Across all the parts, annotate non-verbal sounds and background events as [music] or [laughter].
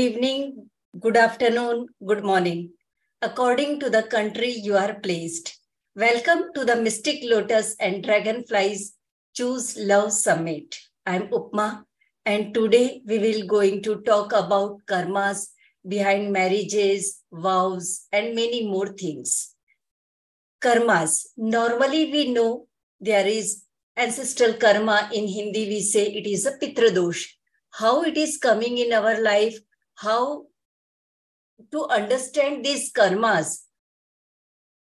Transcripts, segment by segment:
evening, good afternoon, good morning, according to the country you are placed. Welcome to the Mystic Lotus and Dragonflies Choose Love Summit. I'm Upma, and today we will going to talk about karmas behind marriages, vows, and many more things. Karmas. Normally, we know there is ancestral karma. In Hindi, we say it is a pitradosh. How it is coming in our life, how to understand these karmas.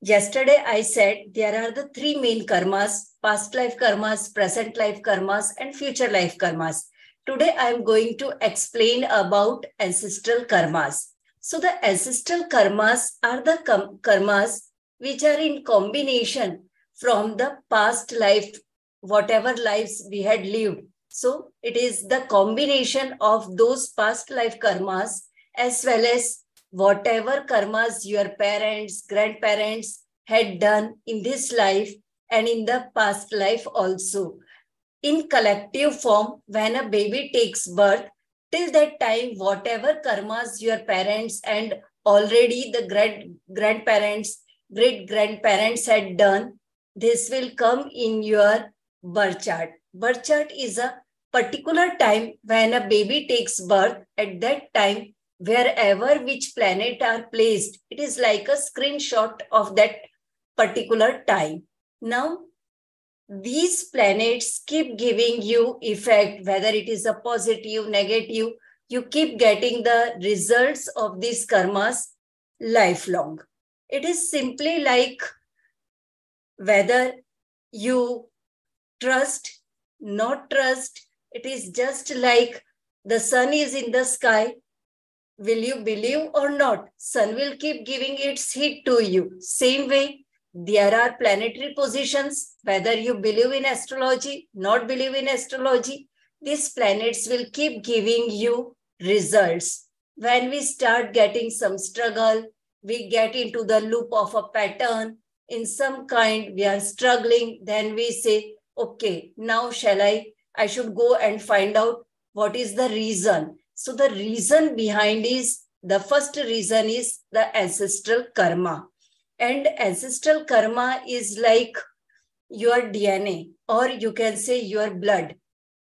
Yesterday, I said there are the three main karmas past life karmas, present life karmas, and future life karmas. Today, I am going to explain about ancestral karmas. So, the ancestral karmas are the karmas which are in combination from the past life, whatever lives we had lived. So, it is the combination of those past life karmas as well as whatever karmas your parents, grandparents had done in this life and in the past life also. In collective form when a baby takes birth till that time whatever karmas your parents and already the grand grandparents great grandparents had done this will come in your birth chart birth chart is a particular time when a baby takes birth at that time wherever which planet are placed it is like a screenshot of that particular time now these planets keep giving you effect, whether it is a positive, negative, you keep getting the results of these karmas lifelong. It is simply like whether you trust, not trust. It is just like the sun is in the sky. Will you believe or not? Sun will keep giving its heat to you. Same way, there are planetary positions, whether you believe in astrology, not believe in astrology, these planets will keep giving you results. When we start getting some struggle, we get into the loop of a pattern. In some kind, we are struggling. Then we say, okay, now shall I? I should go and find out what is the reason. So the reason behind is, the first reason is the ancestral karma and ancestral karma is like your DNA, or you can say your blood.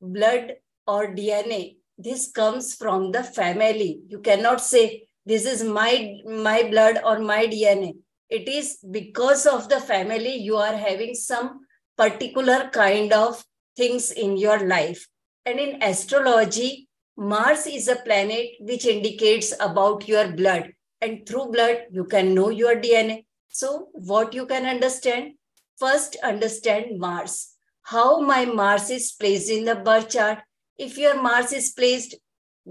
Blood or DNA. This comes from the family. You cannot say this is my, my blood or my DNA. It is because of the family you are having some particular kind of things in your life. And in astrology, Mars is a planet which indicates about your blood. And through blood, you can know your DNA. So what you can understand? First, understand Mars. How my Mars is placed in the birth chart. If your Mars is placed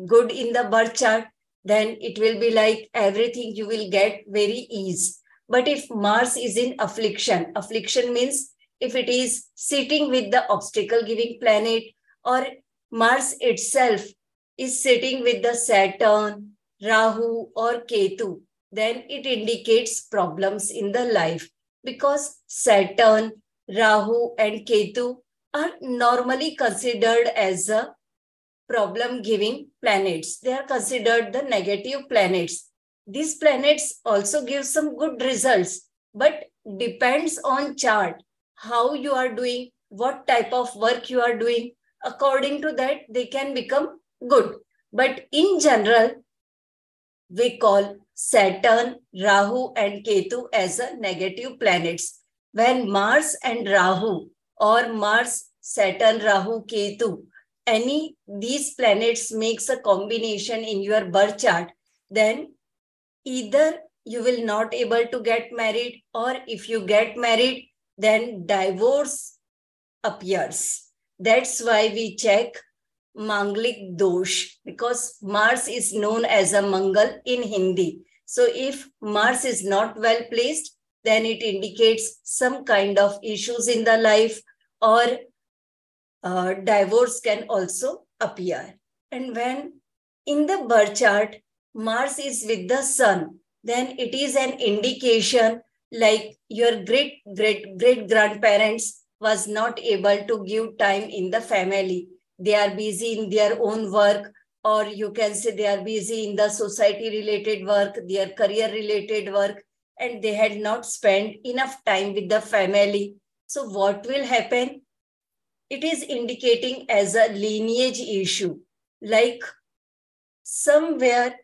good in the birth chart, then it will be like everything you will get very ease. But if Mars is in affliction, affliction means if it is sitting with the obstacle giving planet or Mars itself is sitting with the Saturn, Rahu or Ketu, then it indicates problems in the life because Saturn, Rahu, and Ketu are normally considered as a problem giving planets. They are considered the negative planets. These planets also give some good results, but depends on chart, how you are doing, what type of work you are doing. According to that, they can become good. But in general, we call Saturn, Rahu, and Ketu as a negative planets. When Mars and Rahu or Mars, Saturn, Rahu, Ketu, any these planets makes a combination in your birth chart, then either you will not able to get married or if you get married, then divorce appears. That's why we check Manglik Dosh because Mars is known as a Mangal in Hindi. So if Mars is not well placed, then it indicates some kind of issues in the life or uh, divorce can also appear. And when in the birth chart, Mars is with the sun, then it is an indication like your great great great grandparents was not able to give time in the family. They are busy in their own work or you can say they are busy in the society related work, their career related work, and they had not spent enough time with the family. So, what will happen? It is indicating as a lineage issue, like somewhere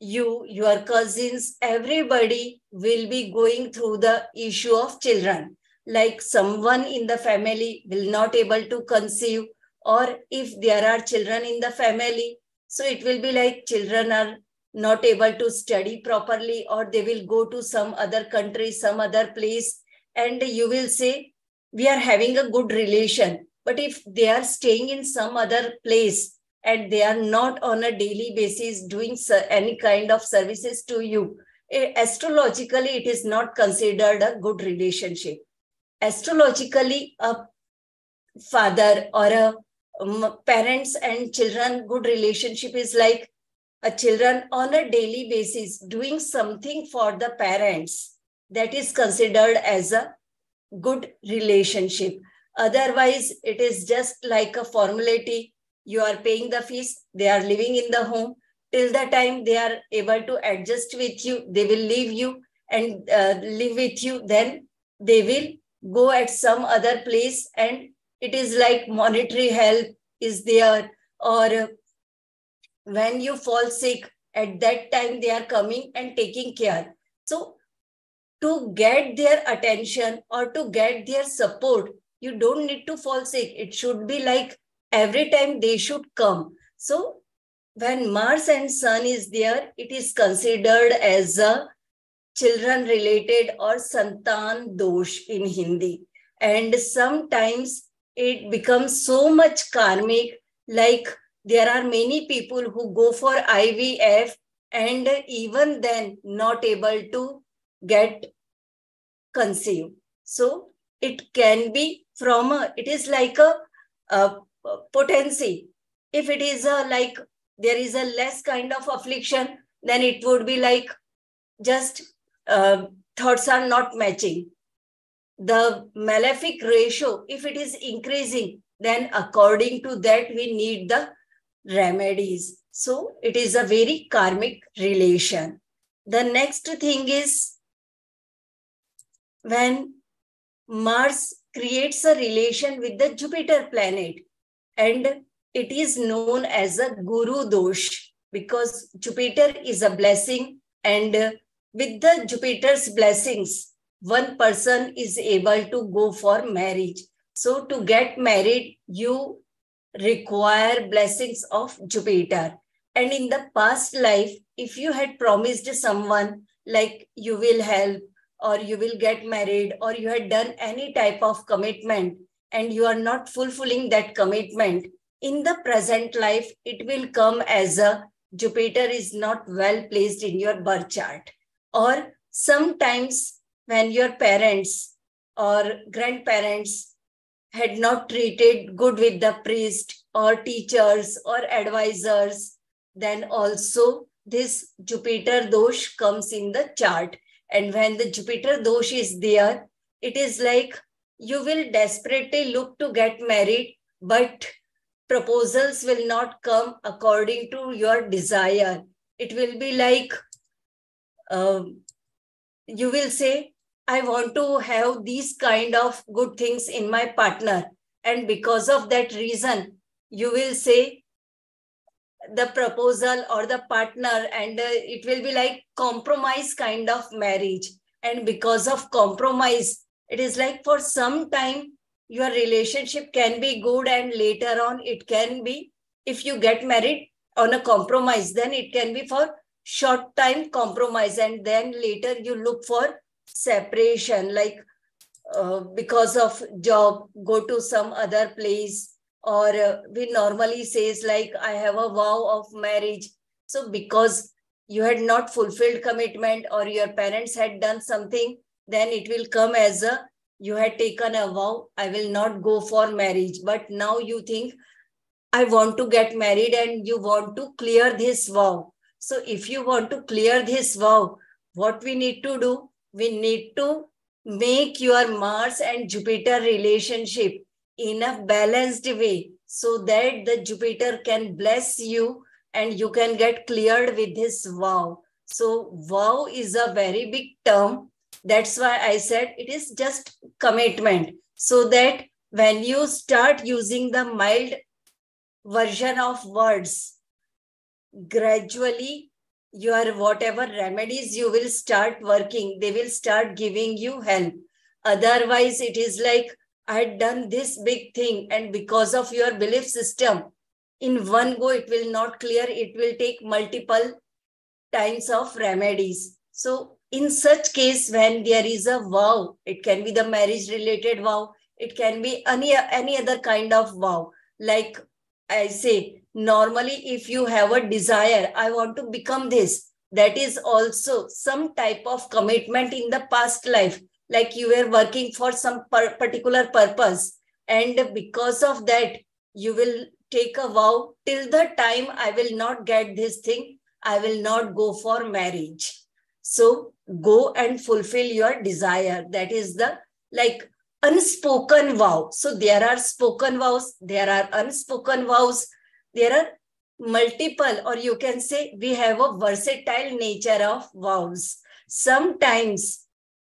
you, your cousins, everybody will be going through the issue of children. Like someone in the family will not able to conceive, or if there are children in the family, so it will be like children are not able to study properly, or they will go to some other country, some other place, and you will say, We are having a good relation. But if they are staying in some other place and they are not on a daily basis doing any kind of services to you, astrologically, it is not considered a good relationship. Astrologically, a father or a um, parents and children good relationship is like a children on a daily basis doing something for the parents that is considered as a good relationship. Otherwise it is just like a formality. You are paying the fees they are living in the home till the time they are able to adjust with you they will leave you and uh, live with you then they will go at some other place and it is like monetary help is there or when you fall sick at that time they are coming and taking care. So to get their attention or to get their support you don't need to fall sick. It should be like every time they should come. So when mars and sun is there it is considered as a children related or santan dosh in hindi. And sometimes it becomes so much karmic like there are many people who go for ivf and even then not able to get conceived. So it can be from a, it is like a, a potency. If it is a like there is a less kind of affliction then it would be like just uh, thoughts are not matching the malefic ratio, if it is increasing, then according to that, we need the remedies. So it is a very karmic relation. The next thing is when Mars creates a relation with the Jupiter planet and it is known as a Guru Dosh because Jupiter is a blessing and with the Jupiter's blessings, one person is able to go for marriage. So to get married, you require blessings of Jupiter. And in the past life, if you had promised someone like you will help or you will get married or you had done any type of commitment and you are not fulfilling that commitment, in the present life, it will come as a Jupiter is not well placed in your birth chart. Or sometimes when your parents or grandparents had not treated good with the priest or teachers or advisors, then also this Jupiter dosh comes in the chart. And when the Jupiter dosh is there, it is like you will desperately look to get married, but proposals will not come according to your desire. It will be like uh, you will say, I want to have these kind of good things in my partner. And because of that reason, you will say the proposal or the partner, and uh, it will be like compromise kind of marriage. And because of compromise, it is like for some time, your relationship can be good, and later on, it can be if you get married on a compromise, then it can be for short time compromise, and then later you look for separation like uh, because of job go to some other place or uh, we normally says like i have a vow of marriage. So because you had not fulfilled commitment or your parents had done something then it will come as a you had taken a vow i will not go for marriage but now you think i want to get married and you want to clear this vow so if you want to clear this vow what we need to do we need to make your Mars and Jupiter relationship in a balanced way so that the Jupiter can bless you and you can get cleared with this vow. So vow is a very big term. That's why I said it is just commitment. So that when you start using the mild version of words, gradually your whatever remedies you will start working, they will start giving you help. Otherwise, it is like I had done this big thing, and because of your belief system, in one go it will not clear. It will take multiple times of remedies. So, in such case, when there is a vow, it can be the marriage related vow, it can be any, any other kind of vow. Like I say, normally if you have a desire, I want to become this, that is also some type of commitment in the past life like you were working for some particular purpose and because of that you will take a vow till the time i will not get this thing i will not go for marriage so go and fulfill your desire. That is the like unspoken vow. So there are spoken vows there are unspoken vows there are multiple or you can say we have a versatile nature of vows. Sometimes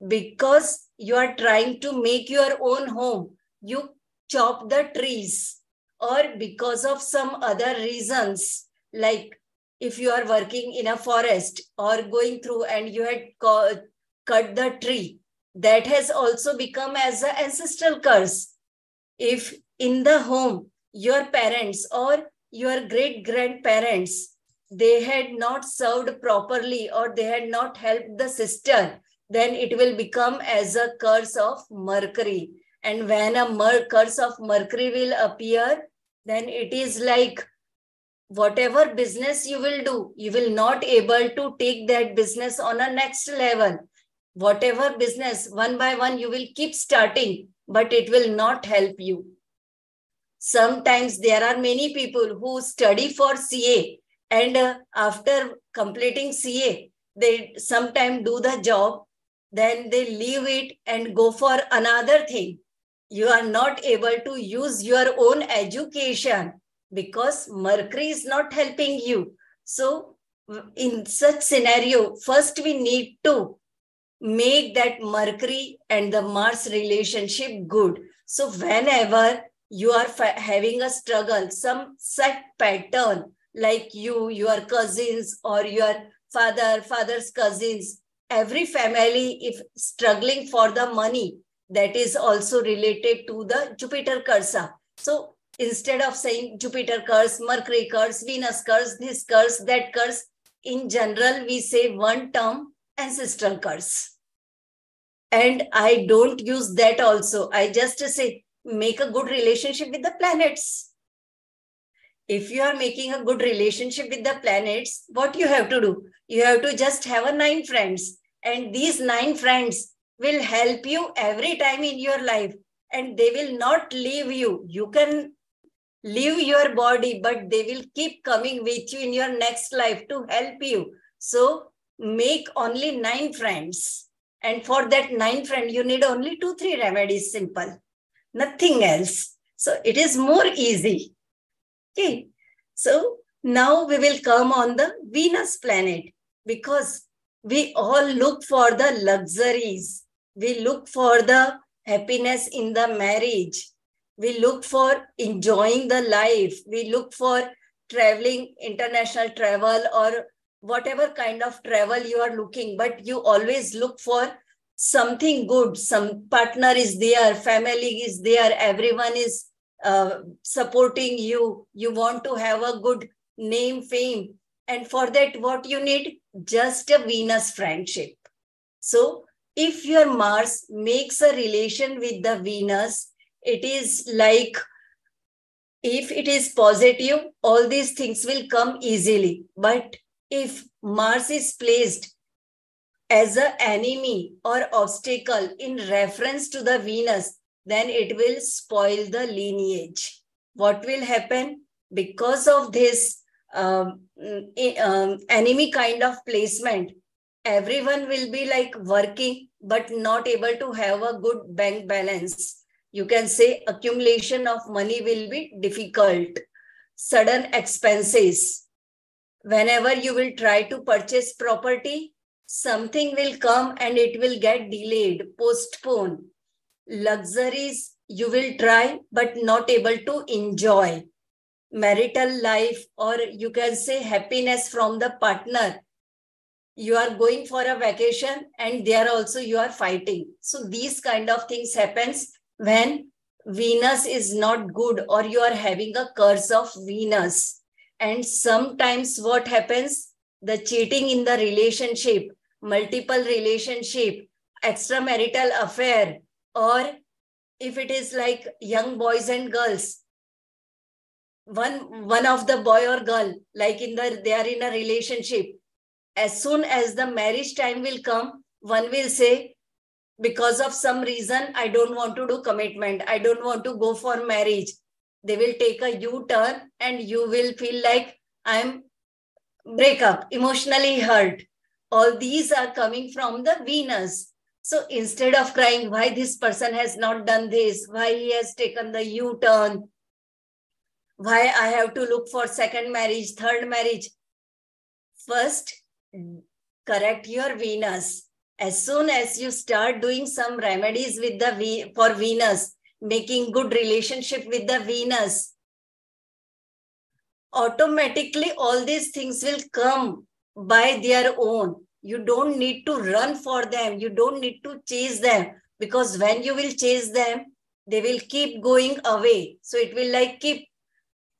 because you are trying to make your own home, you chop the trees, or because of some other reasons, like if you are working in a forest or going through and you had cut the tree, that has also become as an ancestral curse. If in the home, your parents or your great grandparents they had not served properly or they had not helped the sister then it will become as a curse of Mercury. And when a mer- curse of Mercury will appear, then it is like whatever business you will do, you will not able to take that business on a next level. Whatever business, one by one, you will keep starting, but it will not help you. Sometimes there are many people who study for CA and uh, after completing CA, they sometimes do the job then they leave it and go for another thing. You are not able to use your own education because Mercury is not helping you. So, mm, in such scenario, first we need to make that Mercury and the Mars relationship good. So, whenever you are having a struggle, some set pattern like you, your cousins, or your father, father's cousins, every family, if struggling for the money, that is also related to the Jupiter cursa. So instead of saying Jupiter curse, Mercury curse, Venus curse, this curse, that curse, in general, we say one term, ancestral curse. And I don't use that also. I just say, make a good relationship with the planets. If you are making a good relationship with the planets, what you have to do? You have to just have a nine friends and these nine friends will help you every time in your life and they will not leave you. You can leave your body, but they will keep coming with you in your next life to help you. So make only nine friends. And for that nine friend, you need only two, three remedies, simple, nothing else. So it is more easy. Okay. So now we will come on the Venus planet because we all look for the luxuries. We look for the happiness in the marriage. We look for enjoying the life. We look for traveling, international travel, or whatever kind of travel you are looking, but you always look for something good. Some partner is there, family is there, everyone is uh, supporting you. You want to have a good name, fame. And for that, what you need? Just a Venus friendship. So if your Mars makes a relation with the Venus, it is like if it is positive, all these things will come easily. But if Mars is placed as an enemy or obstacle in reference to the Venus, then it will spoil the lineage. What will happen? Because of this, um, um, enemy kind of placement, everyone will be like working but not able to have a good bank balance. You can say accumulation of money will be difficult. Sudden expenses whenever you will try to purchase property, something will come and it will get delayed, postponed. Luxuries you will try, but not able to enjoy. Marital life, or you can say happiness from the partner. You are going for a vacation and there also you are fighting. So these kind of things happens when Venus is not good or you are having a curse of Venus. And sometimes what happens, the cheating in the relationship, multiple relationship, extramarital affair, or if it is like young boys and girls, one, one of the boy or girl, like in the, they are in a relationship, as soon as the marriage time will come, one will say, because of some reason, I don't want to do commitment. I don't want to go for marriage. They will take a U-turn and you will feel like I'm break up, emotionally hurt. All these are coming from the Venus. So instead of crying, why this person has not done this, why he has taken the U-turn, why I have to look for second marriage, third marriage. First, correct your Venus as soon as you start doing some remedies with the for venus making good relationship with the venus automatically all these things will come by their own. You don't need to run for them. You don't need to chase them because when you will chase them they will keep going away. So it will like keep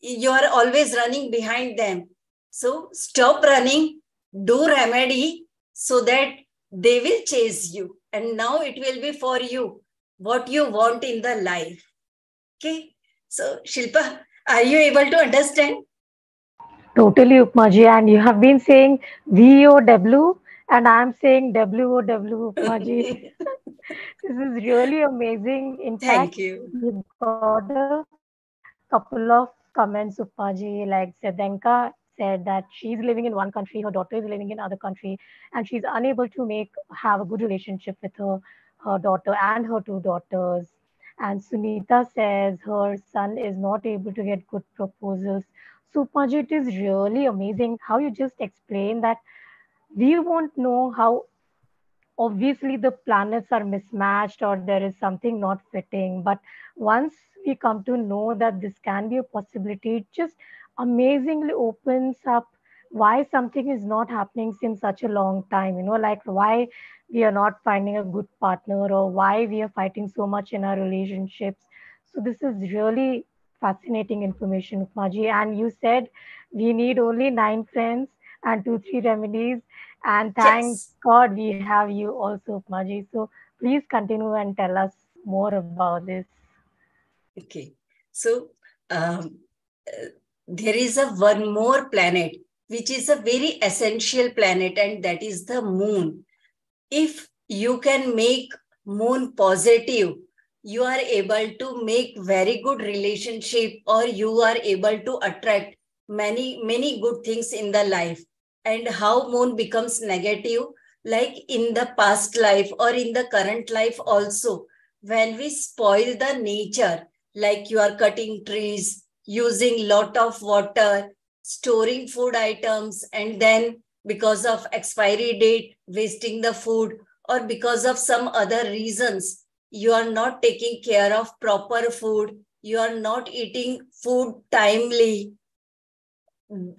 you are always running behind them. So stop running. Do remedy so that they will chase you. And now it will be for you what you want in the life. Okay? So shilpa are you able to understand? Totally upmaji and you have been saying vow and i'm saying wow upmaji [laughs] this is really amazing. In thank fact you. we got a couple of comments upmaji like sedenka said that she's living in one country, her daughter is living in other country, and she's unable to make have a good relationship with her, her daughter and her two daughters. And Sunita says her son is not able to get good proposals. So, it is really amazing how you just explain that we won't know how obviously the planets are mismatched or there is something not fitting. But once we come to know that this can be a possibility, it just amazingly opens up why something is not happening since such a long time you know like why we are not finding a good partner or why we are fighting so much in our relationships so this is really fascinating information Upmaji. and you said we need only nine friends and two three remedies and thank yes. god we have you also Upmaji. so please continue and tell us more about this okay so um, there is a one more planet which is a very essential planet and that is the moon. If you can make moon positive you are able to make very good relationship or you are able to attract many many good things in the life. And how moon becomes negative like in the past life or in the current life also when we spoil the nature like you are cutting trees using lot of water, storing food items, and then because of expiry date, wasting the food, or because of some other reasons, you are not taking care of proper food, you are not eating food timely.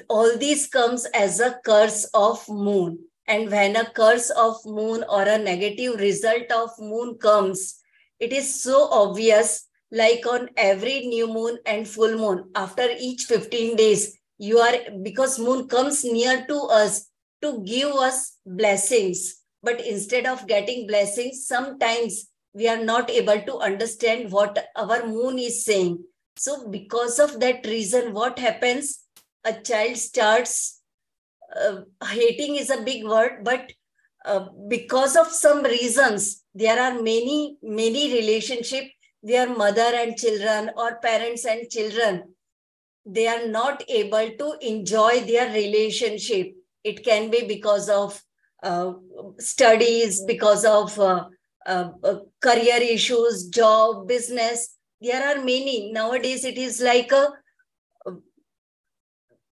All these comes as a curse of moon. And when a curse of moon or a negative result of moon comes, it is so obvious like on every new moon and full moon. After each 15 days you are because moon comes near to us to give us blessings. But instead of getting blessings sometimes we are not able to understand what our moon is saying. So because of that reason what happens? A child starts uh, hating is a big word but uh, because of some reasons there are many many relationship their mother and children or parents and children they are not able to enjoy their relationship. It can be because of uh, studies because of uh, uh, uh career issues job business. There are many. Nowadays it is like a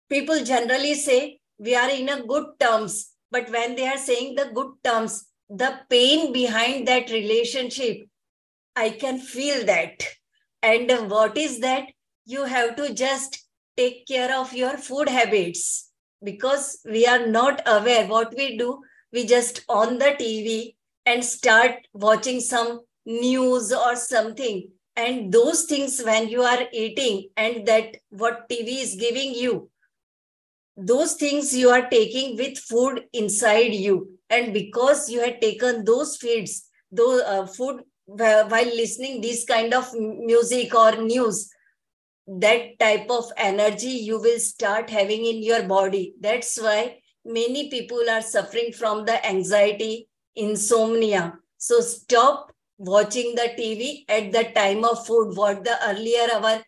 people generally say we are in a good terms. But when they are saying the good terms, the pain behind that relationship, I can feel that. And what is that? You have to just take care of your food habits because we are not aware what we do. We just on the TV and start watching some news or something. And those things when you are eating and that what TV is giving you, those things you are taking with food inside you and because you had taken those feeds those uh, food while listening this kind of music or news that type of energy you will start having in your body that's why many people are suffering from the anxiety insomnia so stop watching the tv at the time of food what the earlier our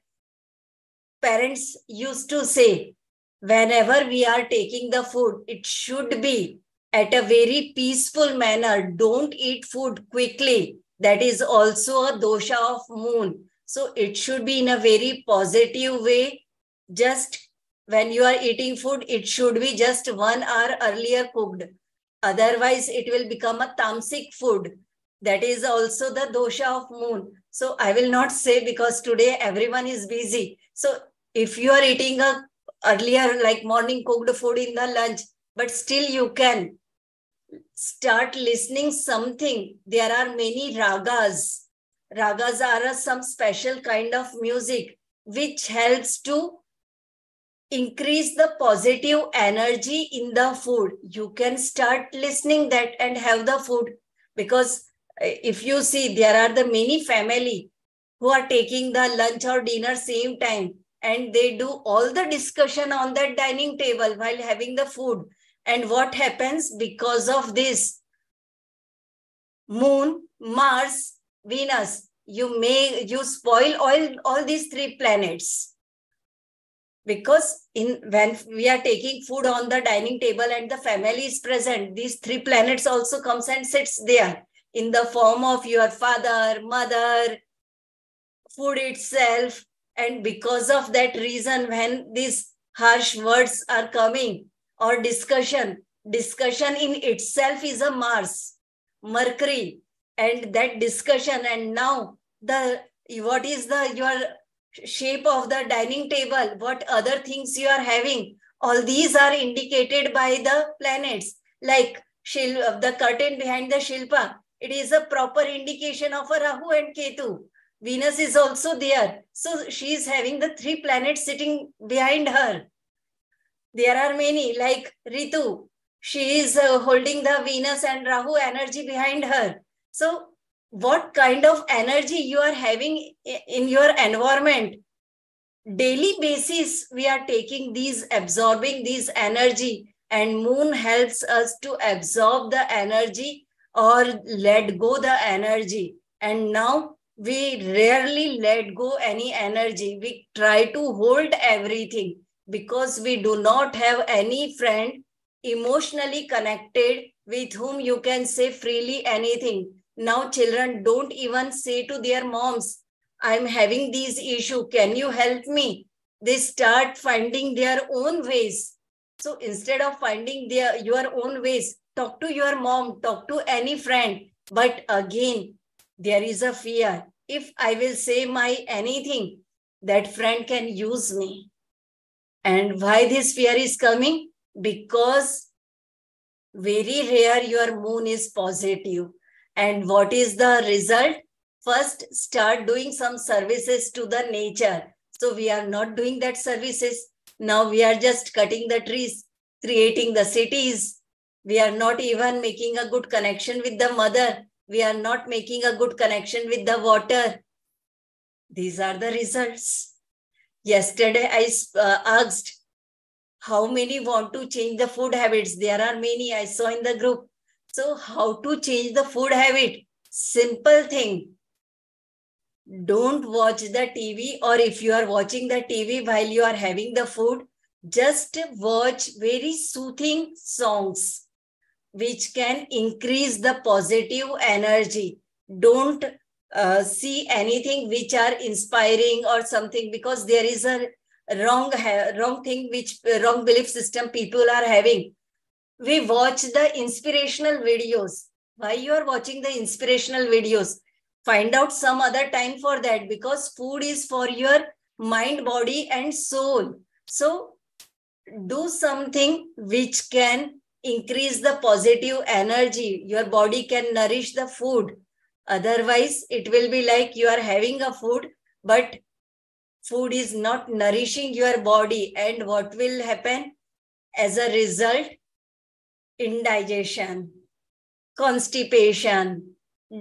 parents used to say whenever we are taking the food, it should be at a very peaceful manner. Don't eat food quickly. That is also a dosha of moon. So it should be in a very positive way. Just when you are eating food, it should be just one hour earlier cooked. Otherwise, it will become a tamasic food. That is also the dosha of moon. So I will not say because today everyone is busy. So if you are eating a earlier like morning cooked food in the lunch but still you can start listening something. There are many ragas. Ragas are some special kind of music which helps to increase the positive energy in the food. You can start listening that and have the food because eh, if you see there are the many family who are taking the lunch or dinner same time and they do all the discussion on that dining table while having the food. And what happens because of this? Moon, Mars, Venus, you may you spoil all, all these three planets. Because in when we are taking food on the dining table and the family is present, these three planets also comes and sits there in the form of your father, mother, food itself, and because of that reason, when these harsh words are coming or discussion, discussion in itself is a Mars, Mercury, and that discussion. And now the what is the your shape of the dining table, what other things you are having, all these are indicated by the planets. Like Shil, the curtain behind the Shilpa, it is a proper indication of a Rahu and Ketu. Venus is also there. So she is having the three planets sitting behind her. There are many, like Ritu. She is uh, holding the Venus and Rahu energy behind her. So, what kind of energy you are having in your environment? Daily basis, we are taking these, absorbing these energy, and moon helps us to absorb the energy or let go the energy. And now we rarely let go any energy. We try to hold everything because we do not have any friend emotionally connected with whom you can say freely anything. Now children don't even say to their moms, I'm having these issue. Can you help me? They start finding their own ways. So instead of finding their your own ways, talk to your mom, talk to any friend. But again, there is a fear. If I will say my anything, that friend can use me. And why this fear is coming? Because very rare your moon is positive. And what is the result? First, start doing some services to the nature. So we are not doing that services. Now we are just cutting the trees, creating the cities. We are not even making a good connection with the mother we are not making a good connection with the water. These are the results. Yesterday, I uh, asked how many want to change the food habits. There are many I saw in the group. So, how to change the food habit? Simple thing. Don't watch the TV, or if you are watching the TV while you are having the food, just watch very soothing songs which can increase the positive energy. Don't uh, see anything which are inspiring or something because there is a wrong wrong thing which wrong belief system people are having. We watch the inspirational videos. Why you are watching the inspirational videos? Find out some other time for that because food is for your mind body and soul. So do something which can increase the positive energy. Your body can nourish the food otherwise it will be like you are having a food but food is not nourishing your body. And what will happen? As a result indigestion constipation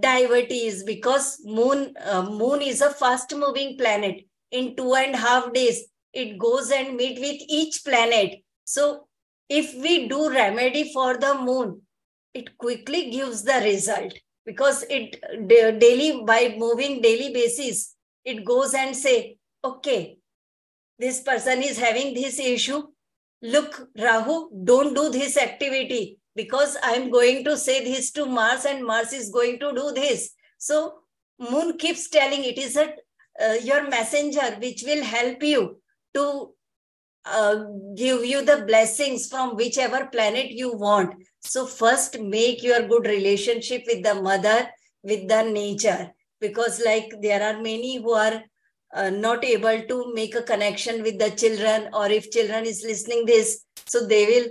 diabetes because moon uh, moon is a fast moving planet. In two and a half days it goes and meet with each planet. So if we do remedy for the moon it quickly gives the result because it daily by moving daily basis it goes and say okay this person is having this issue look rahu don't do this activity because i'm going to say this to mars and mars is going to do this so moon keeps telling it is a uh, your messenger which will help you to uh, give you the blessings from whichever planet you want. So first make your good relationship with the mother, with the nature, because like there are many who are uh, not able to make a connection with the children or if children is listening this, so they will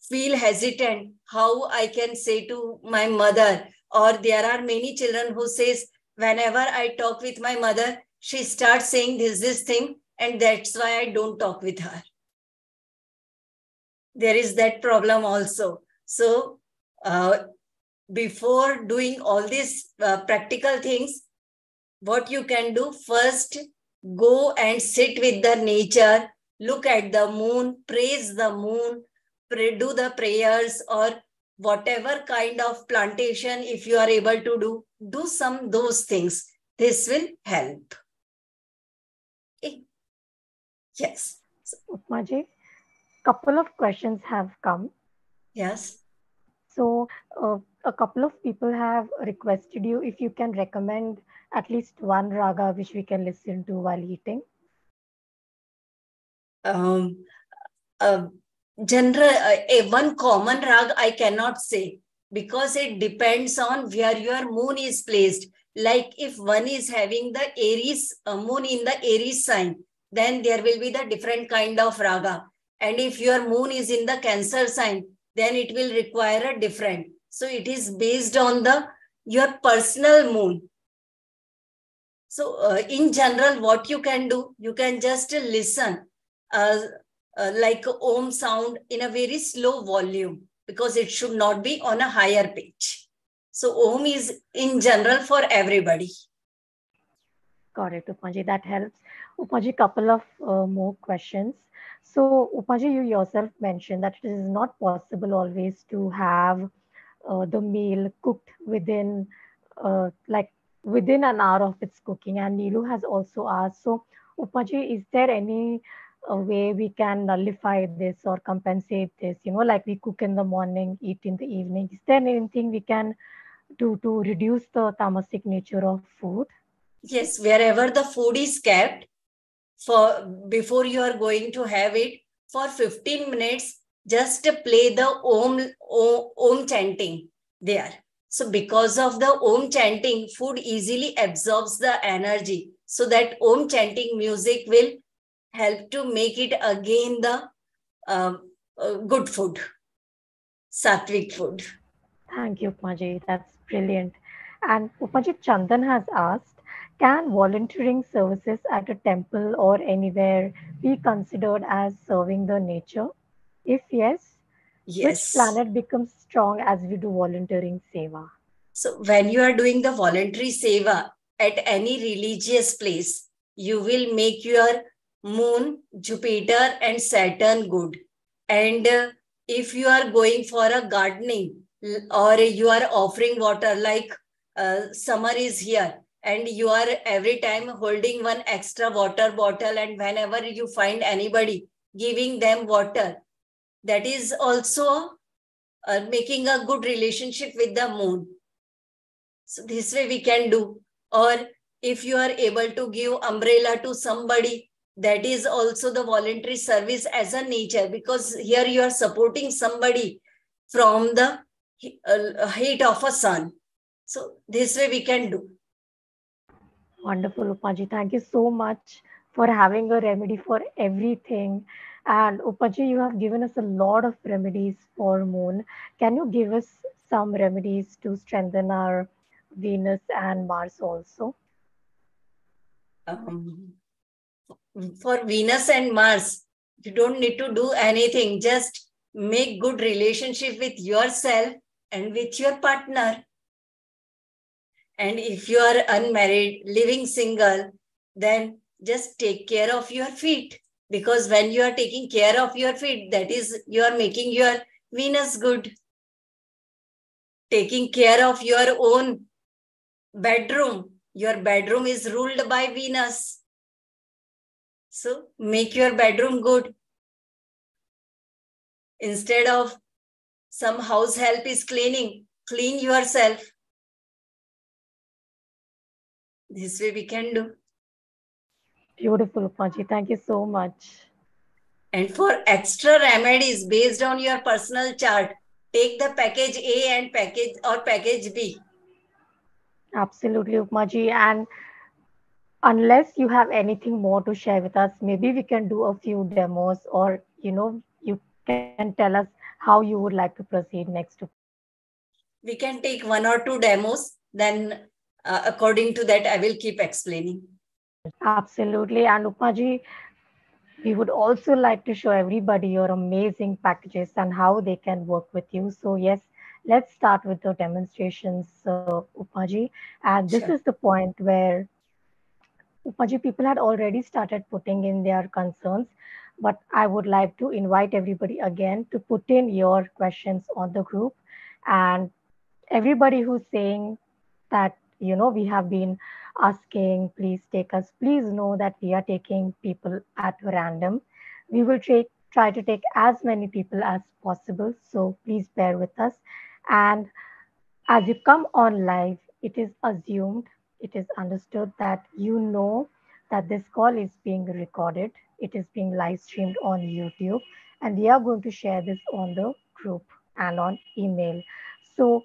feel hesitant how I can say to my mother. Or there are many children who says whenever I talk with my mother, she starts saying this, this thing and that's why I don't talk with her. There is that problem also. So uh, before doing all these uh, practical things, what you can do first, go and sit with the nature, look at the moon, praise the moon, pray, do the prayers or whatever kind of plantation, if you are able to do, do some those things. This will help. Yes. Upmaji, couple of questions have come. Yes. So uh, a couple of people have requested you if you can recommend at least one raga which we can listen to while eating. Um, uh, general, uh, a one common rag I cannot say because it depends on where your moon is placed. Like if one is having the Aries uh, moon in the Aries sign, then there will be the different kind of raga and if your moon is in the Cancer sign, then it will require a different. So it is based on the your personal moon. So uh, in general, what you can do, you can just listen uh, uh, like Om sound in a very slow volume because it should not be on a higher pitch. So Om is in general for everybody. Got it, Upmaji. That helps. Upmaji, couple of uh, more questions. So, Upmaji, you yourself mentioned that it is not possible always to have uh, the meal cooked within, uh, like within an hour of its cooking. And Nilu has also asked, so Upmaji, is there any uh, way we can nullify this or compensate this? You know, like we cook in the morning, eat in the evening. Is there anything we can do to reduce the tamasic nature of food? Yes, wherever the food is kept, for before you are going to have it for 15 minutes just play the om om, om chanting there. So because of the om chanting food easily absorbs the energy. So that om chanting music will help to make it again the uh, uh, good food sattvic food. Thank you Upmaji. that's brilliant. And Upmaji Chandan has asked can volunteering services at a temple or anywhere be considered as serving the nature? If yes, yes. which planet becomes strong as we do volunteering seva? So, when you are doing the voluntary seva at any religious place, you will make your moon, Jupiter, and Saturn good. And uh, if you are going for a gardening or you are offering water, like uh, summer is here, and you are every time holding one extra water bottle and whenever you find anybody giving them water that is also uh, making a good relationship with the moon so this way we can do or if you are able to give umbrella to somebody that is also the voluntary service as a nature because here you are supporting somebody from the uh, heat of a sun. So this way we can do. Wonderful, Upmaji. Thank you so much for having a remedy for everything. And Upmaji, you have given us a lot of remedies for moon. Can you give us some remedies to strengthen our Venus and Mars also? Um, for Venus and Mars, you don't need to do anything. Just make good relationship with yourself and with your partner. And if you are unmarried, living single, then just take care of your feet. Because when you are taking care of your feet, that is, you are making your Venus good. Taking care of your own bedroom. Your bedroom is ruled by Venus. So make your bedroom good. Instead of some house help is cleaning, clean yourself. This way we can do. Beautiful, Upmaji. Thank you so much. And for extra remedies based on your personal chart, take the package A and package or package B. Absolutely, Upmaji. And unless you have anything more to share with us, maybe we can do a few demos or, you know, you can tell us how you would like to proceed next. We can take one or two demos. Then uh, according to that, I will keep explaining. Absolutely. And Upmaji, we would also like to show everybody your amazing packages and how they can work with you. So yes, let's start with the demonstrations, uh, Upmaji. And this sure. is the point where Upmaji people had already started putting in their concerns, but I would like to invite everybody again to put in your questions on the group. And everybody who's saying that, you know, we have been asking, please take us, please know that we are taking people at random. We will take, try to take as many people as possible. So please bear with us. And as you come on live, it is assumed, it is understood that you know that this call is being recorded. It is being live streamed on YouTube. And we are going to share this on the group and on email. So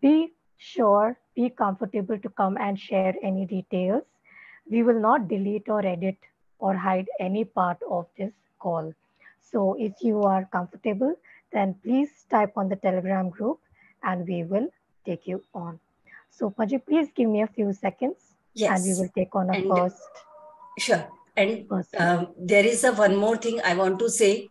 be sure, be comfortable to come and share any details. We will not delete or edit or hide any part of this call. So if you are comfortable, then please type on the Telegram group and we will take you on. So Paji, please give me a few seconds yes. and we will take on a and, first. Sure. And um, there is a one more thing I want to say.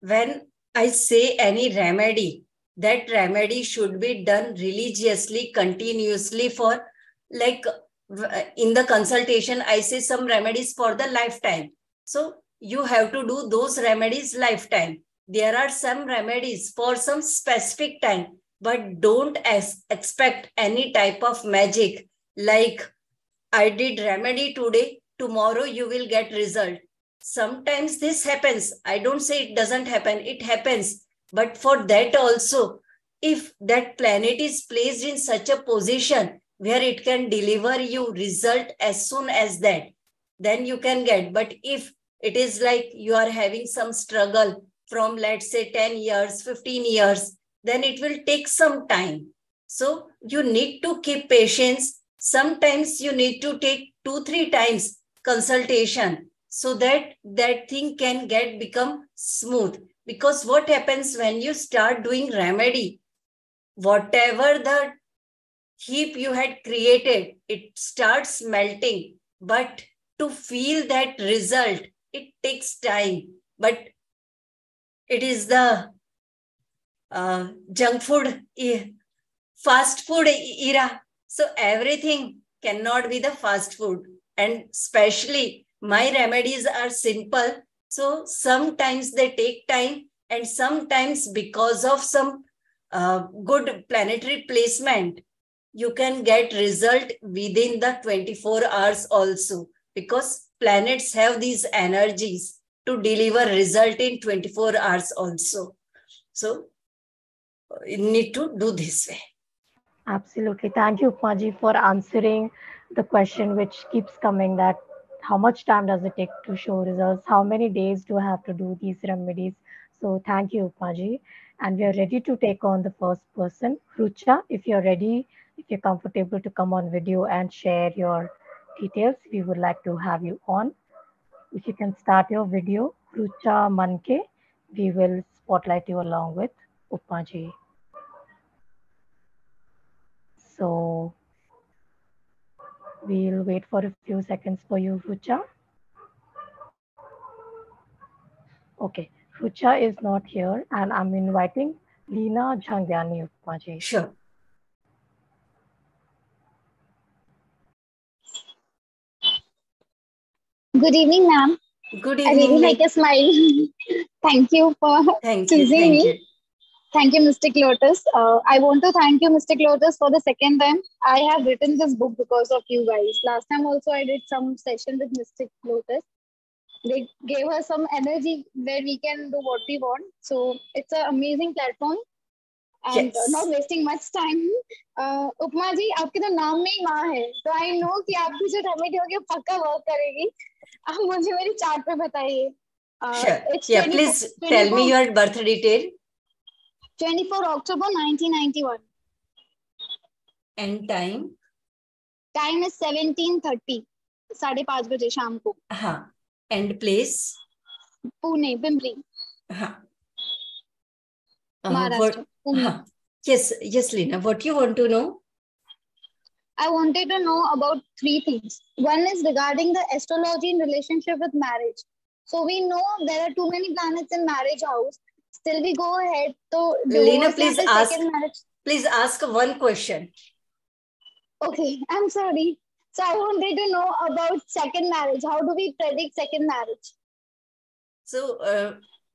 When I say any remedy, that remedy should be done religiously, continuously for like uh, in the consultation, I say some remedies for the lifetime. So you have to do those remedies lifetime. There are some remedies for some specific time, but don't expect any type of magic like I did remedy today, tomorrow you will get result. Sometimes this happens. I don't say it doesn't happen. It happens but for that also, if that planet is placed in such a position where it can deliver you result as soon as that, then you can get. But if it is like you are having some struggle from let's say 10 years, 15 years, then it will take some time. So you need to keep patience. Sometimes you need to take two, three times consultation so that that thing can get become smooth because what happens when you start doing remedy, whatever the heap you had created, it starts melting. But to feel that result, it takes time. But it is the uh, junk food, fast food era. So everything cannot be the fast food. And especially my remedies are simple so sometimes they take time and sometimes because of some uh, good planetary placement, you can get result within the 24 hours also because planets have these energies to deliver result in 24 hours also. So you need to do this way. Absolutely. Thank you, Paji, for answering the question which keeps coming that how much time does it take to show results? How many days do I have to do these remedies? So thank you, Upmaji. And we are ready to take on the first person. Rucha, if you're ready, if you're comfortable to come on video and share your details, we would like to have you on. If you can start your video, Rucha Manke, we will spotlight you along with Upmaji. So we'll wait for a few seconds for you, Rucha. Okay, Rucha is not here and I'm inviting Leena Jhangyani Upmaji. Sure. Good evening, ma'am. Good I really evening. like a smile. [laughs] thank you for Thank you. choosing Thank me. you. Thank you, Mystic Lotus. Uh, I want to thank you, Mystic Lotus, for the second time. I have written this book because of you guys. Last time also I did some session with Mystic Lotus. They gave us some energy where we can do what we want. So it's an amazing platform. And uh, Yes. not wasting much time. Uh, उपमा जी आपके तो नाम में ही माँ है तो I know कि आपकी जो रेमेडी होगी वो पक्का वर्क करेगी आप मुझे मेरी चार्ट पे बताइए Uh, Sure. it's Yeah, 24 please tell me 24 your birth detail 24 October 1991. and time. Time is 17:30. साढ़े पाँच बजे शाम को हाँ. And place. पुणे पिंपरी हाँ. Uh, महाराष्ट्र हाँ. Yes, yes, Lina. What you want to know? I wanted to know about three things. One is regarding the astrology in relationship with marriage. So we know there are too many planets in marriage house. still we go ahead. So Leena, please ask please ask one question. Okay i'm sorry. So i wanted to know about second marriage. How do we predict second marriage? So uh,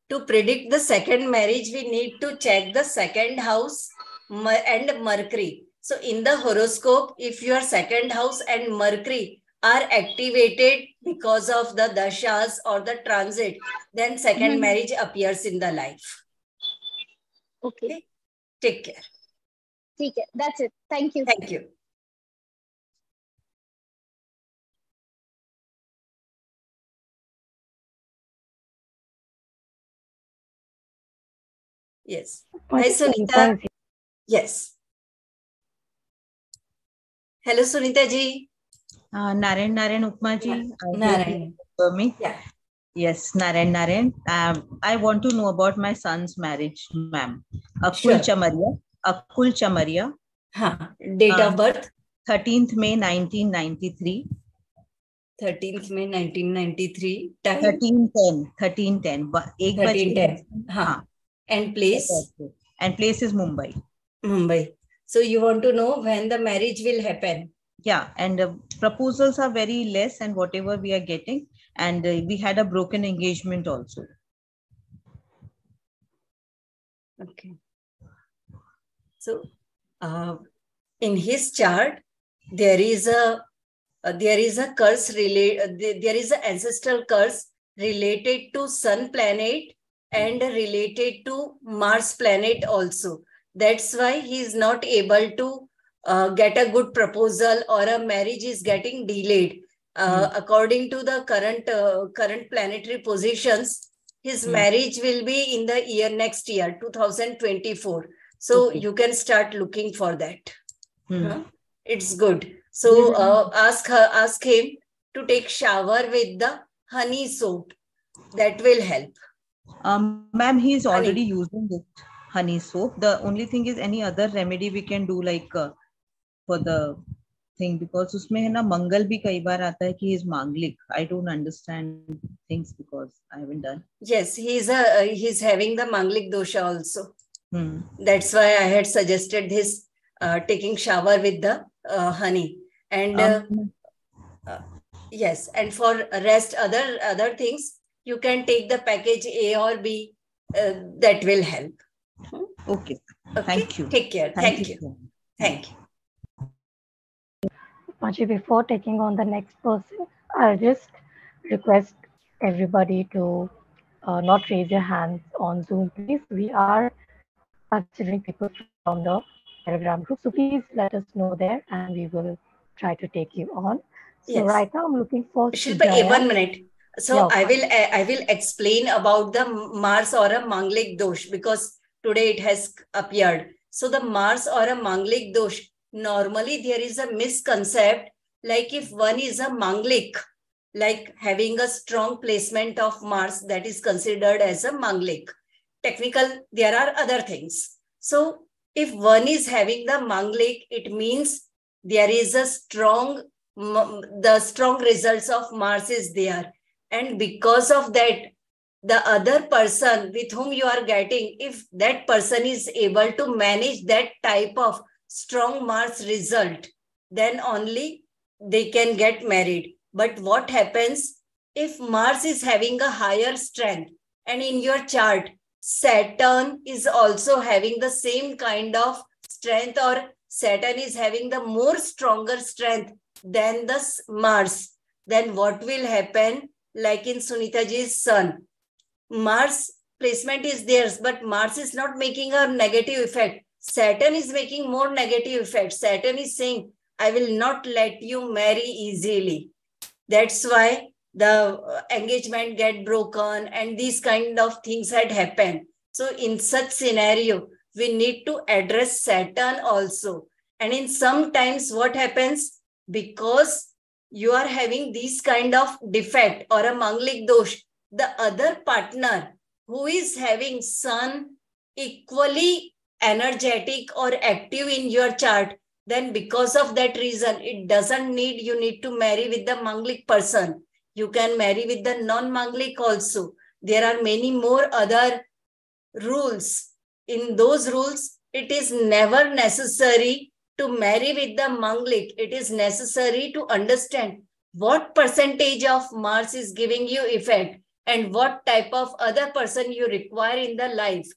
to predict the second marriage we need to check the second house and mercury. So in the horoscope if your second house and mercury are activated because of the dashas or the transit, then 2nd mm-hmm. marriage appears in the life. Okay. okay. Take care. Take care. That's it. Thank you. Thank you. Yes. Hi, Sunita. Yes. Hello, Sunita ji. Uh, Naren Naren Upmaji. Naren. For me. Yeah. Yes, Naren Naren. Um, I want to know about my son's marriage, ma'am. Akul sure. Chamaria. Akul Chamaria. Huh. Date of um, birth? 13th May 1993. 13th May 1993. Time? 1310. 1310. 1310. And place? And place is Mumbai. Mumbai. So you want to know when the marriage will happen? Yeah, and uh, proposals are very less and whatever we are getting. And uh, we had a broken engagement also. Okay. So uh, in his chart, there is a uh, there is a curse relate uh, there there is an ancestral curse related to sun planet and related to Mars planet also. That's why he is not able to uh, get a good proposal or a marriage is getting delayed. Uh, According to the current uh, current planetary positions, his Hmm. marriage will be in the year next year, 2024. So Okay. you can start looking for that. Hmm. Huh? It's good. So uh, ask her, ask him to take shower with the honey soap. That will help. Um, ma'am, he's Honey. already using it, honey soap. The only thing is any other remedy we can do like uh, for the thing because उसमें है ना मंगल भी कई बार आता है कि is मांगलिक. I don't understand things because I haven't done. Yes, he's a uh, he's having the manglik dosha also. Hmm. That's why I had suggested this uh, taking shower with the uh, honey. And uh, Um, yes, and for rest other other things, you can take the package A or B. Uh, that will help. okay. Okay? Thank you. Take care. Thank, you. so much. Thank you. Pachi, before taking on the next person, I'll just request everybody to uh, not raise your hands on Zoom, please. We are considering people from the Telegram group. So please let us know there and we will try to take you on. So Yes. right now I'm looking for Shilpa, eh, one minute. So Yeah, I will uh, I will explain about the Mars or a Manglik dosh because today it has appeared. So the Mars or a Manglik dosh, normally there is a misconcept like if one is a Manglik, like having a strong placement of Mars that is considered as a Manglik. Technical, there are other things. So if one is having the Manglik, it means there is a strong the strong results of Mars is there. And because of that, the other person with whom you are getting, if that person is able to manage that type of strong Mars result, then only they can get married. But what happens if Mars is having a higher strength and in your chart, Saturn is also having the same kind of strength or Saturn is having the more stronger strength than the Mars, then what will happen? Like in Sunitaji's son, Mars placement is theirs, but Mars is not making a negative effect. Saturn is making more negative effect. Saturn is saying, I will not let you marry easily. That's why the uh, engagement get broken and these kind of things had happened. So in such scenario, we need to address Saturn also. And in sometimes what happens because you are having this kind of defect or a manglik dosh, the other partner who is having sun equally energetic or active in your chart, then because of that reason, it doesn't need you need to marry with the manglik person. You can marry with the non-manglik also. There are many more other rules. In those rules, it is never necessary to marry with the manglik. It is necessary to understand what percentage of Mars is giving you effect and what type of other person you require in the life.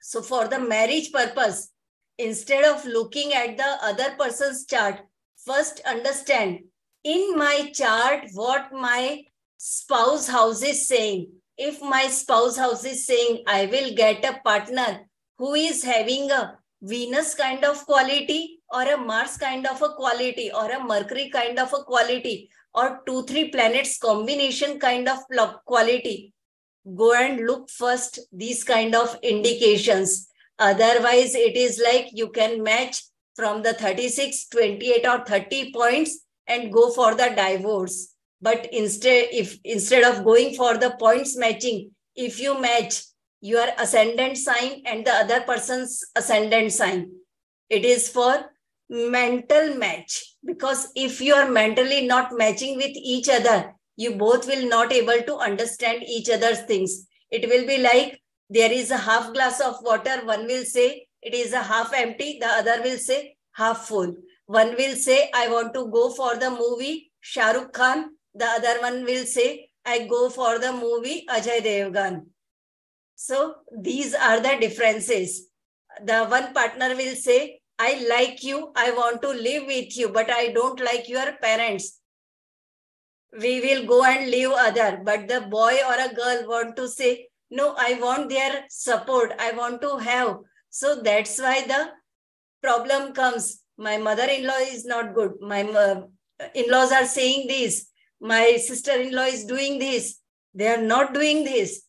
So for the marriage purpose, instead of looking at the other person's chart, first understand in my chart what my spouse house is saying. If my spouse house is saying I will get a partner who is having a Venus kind of quality or a Mars kind of a quality or a Mercury kind of a quality or two, three planets combination kind of quality, go and look first these kind of indications. Otherwise, it is like you can match from the 36, 28 or 30 points and go for the divorce. But instead, if instead of going for the points matching, if you match your ascendant sign and the other person's ascendant sign, it is for mental match. Because if you are mentally not matching with each other, you both will not able to understand each other's things. It will be like there is a half glass of water. One will say it is a half empty. The other will say half full. One will say, I want to go for the movie Shah Rukh Khan. The other one will say, I go for the movie Ajay Devgan. So these are the differences. The one partner will say, I like you, I want to live with you, but I don't like your parents. We will go and live other. But the boy or a girl want to say, no, I want their support. I want to have. So that's why the problem comes. My mother-in-law is not good. My uh, in-laws are saying this. My sister-in-law is doing this. They are not doing this.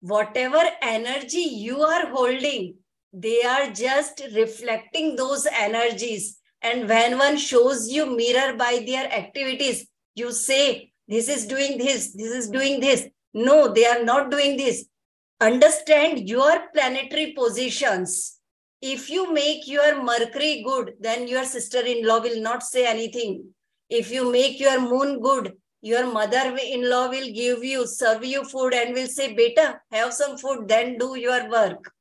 Whatever energy you are holding, they are just reflecting those energies. And when one shows you mirror by their activities, you say, this is doing this, this is doing this. No, they are not doing this. Understand your planetary positions. If you make your Mercury good, then your sister-in-law will not say anything. If you make your moon good, your mother-in-law will give you, serve you food and will say, beta, have some food, then do your work.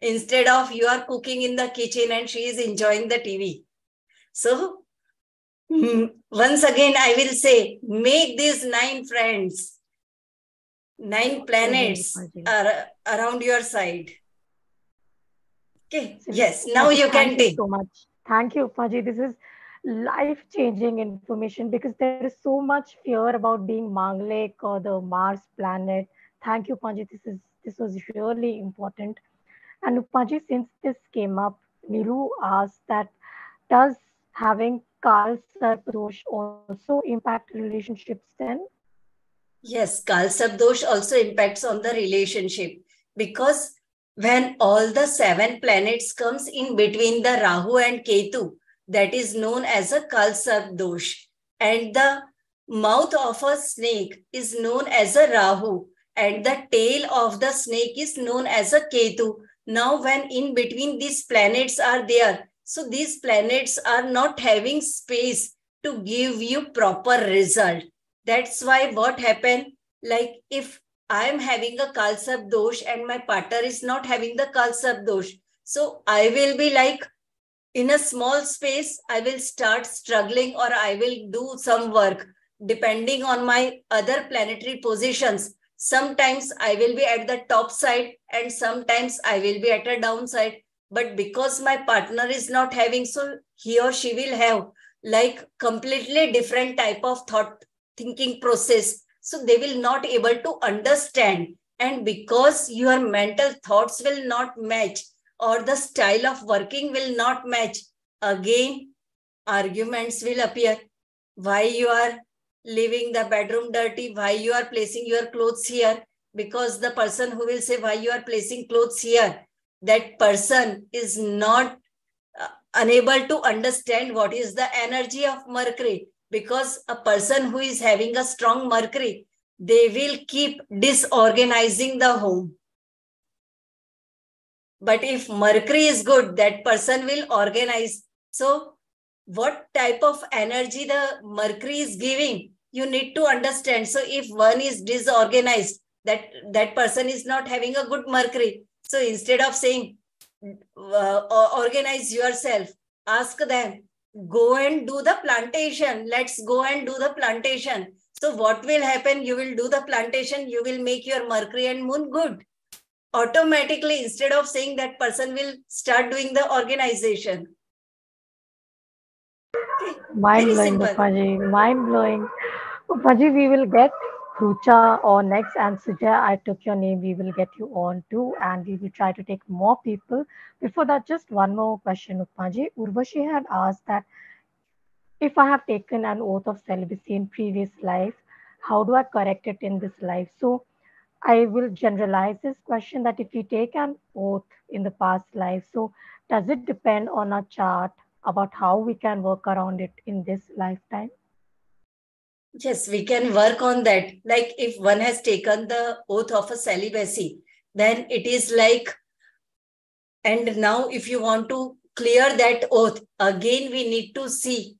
Instead of you are cooking in the kitchen and she is enjoying the TV. So Hmm. once again, I will say, make these nine friends, nine planets are around your side. Okay, yes, now you can Thank you take. so much. Thank you, Faji. This is life-changing information because there is so much fear about being Manglik or the Mars planet. Thank you, Panji. This is this was really important. And Panji, since this came up, Nilu asked that does having Kal Sarpadosh also impact relationships then? Yes, Kal Sarpadosh also impacts on the relationship because when all the seven planets comes in between the Rahu and Ketu, that is known as a Kal Sarpadosh. And the mouth of a snake is known as a Rahu and the tail of the snake is known as a Ketu. Now, when in between these planets are there, so these planets are not having space to give you proper result. That's why what happened, like if I am having a Kal dosh and my partner is not having the Kal dosh. so I will be like in a small space, I will start struggling or I will do some work depending on my other planetary positions. Sometimes I will be at the top side and sometimes I will be at a downside but because my partner is not having so he or she will have like completely different type of thought thinking process. So they will not able to understand. And because your mental thoughts will not match or the style of working will not match again arguments will appear. Why you are leaving the bedroom dirty? Why you are placing your clothes here? Because the person who will say why you are placing clothes here that person is not uh, unable to understand what is the energy of mercury because a person who is having a strong mercury they will keep disorganizing the home. But if mercury is good that person will organize. So what type of energy the mercury is giving you need to understand. So if one is disorganized that that person is not having a good mercury so instead of saying, uh, organize yourself, ask them, go and do the plantation. Let's go and do the plantation. So what will happen? You will do the plantation, you will make your Mercury and Moon good. Automatically, instead of saying that person will start doing the organization. Mind blowing, Upmaji. Mind blowing. Upmaji, we will get Rucha or next. And Sujay, I took your name. We will get you on too. And we will try to take more people. Before that, just one more question, Upmaji. Urvashi had asked that if I have taken an oath of celibacy in previous life, how do I correct it in this life? So I will generalize this question that if we take an oath in the past life, so does it depend on a chart about how we can work around it in this lifetime? Yes, we can work on that. Like if one has taken the oath of a celibacy, then it is like, and now if you want to clear that oath, again, we need to see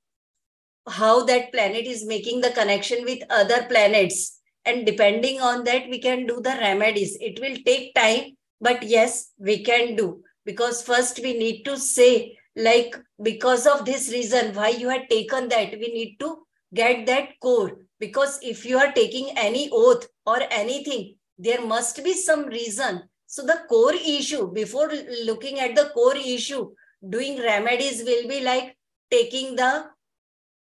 how that planet is making the connection with other planets. And depending on that, we can do the remedies. It will take time, but yes, we can do. Because first we need to say, like, because of this reason, why you had taken that, we need to get that core. Because if you are taking any oath or anything there must be some reason. So the core issue before looking at the core issue doing remedies will be like taking the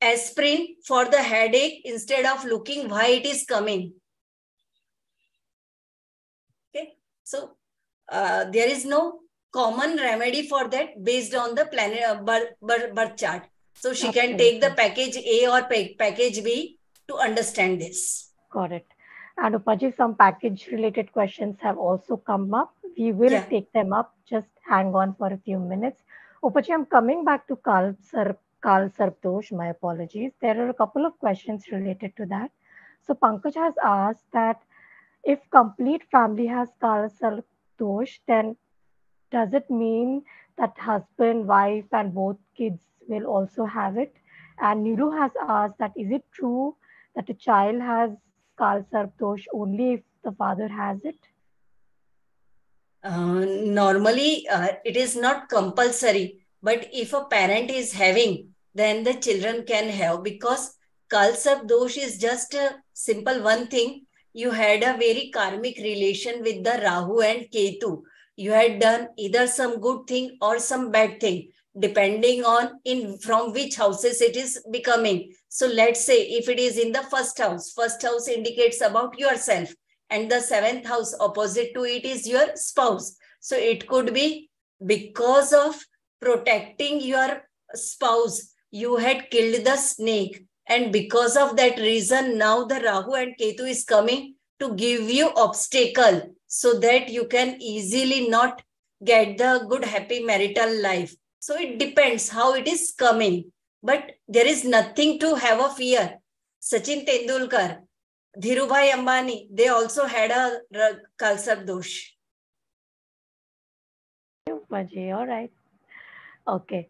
aspirin for the headache instead of looking why it is coming. Okay? So uh, there is no common remedy for that based on the planet uh, birth, birth, birth chart so she can take the package A or package B to understand this. Got it. And Upmaji, some package related questions have also come up. We will yeah. take them up. Just hang on for a few minutes. Upmaji, I'm coming back to Kal, Sar, Kal Sarpadosh. My apologies. There are a couple of questions related to that. So Pankaj has asked that if complete family has Kal Sarpadosh, then does it mean that husband, wife, and both kids will also have it. And Niru has asked that is it true that a child has Kal Sarpadosh only if the father has it? Uh, normally, uh, it is not compulsory, but if a parent is having, then the children can have because Kal Sarpadosh is just a simple one thing. You had a very karmic relation with the Rahu and Ketu. You had done either some good thing or some bad thing depending on in from which houses it is becoming. So let's say if it is in the first house, first house indicates about yourself and the seventh house opposite to it is your spouse. So it could be because of protecting your spouse you had killed the snake. And because of that reason, now the Rahu and Ketu is coming to give you obstacle so that you can easily not get the good happy marital life so it depends how it is coming but there is nothing to have a fear sachin tendulkar dhirubhai ambani they also had a kalsar dosh Upmaji, all right. Okay.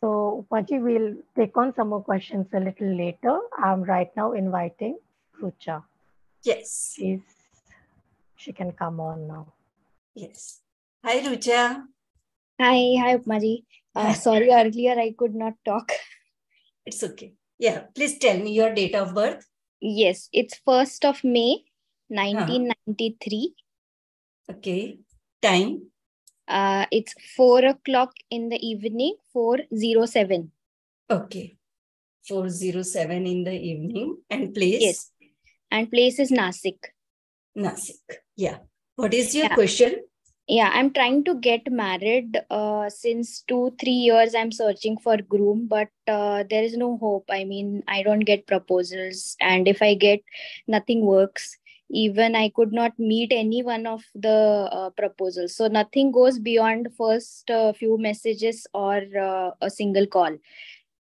So, Upmaji, we'll take on some more questions a little later. I'm right now inviting Rucha. Yes. She's, she can come on now. Yes. Hi, Rucha. Hi, hi, Upmaji. Uh, [laughs] sorry, earlier I could not talk. [laughs] It's okay. Yeah, please tell me your date of birth. Yes, it's 1st of May, 1993. Okay. Time? Uh, it's 4 o'clock in the evening, 407. Okay. 407 in the evening. And place? Yes and place is Nasik. Nasik. Yeah. What is your yeah. question? Yeah, I'm trying to get married uh, since two, three years. I'm searching for groom, but uh, there is no hope. I mean, I don't get proposals, and if I get, nothing works. Even I could not meet any one of the uh, proposals. So nothing goes beyond first uh, few messages or uh, a single call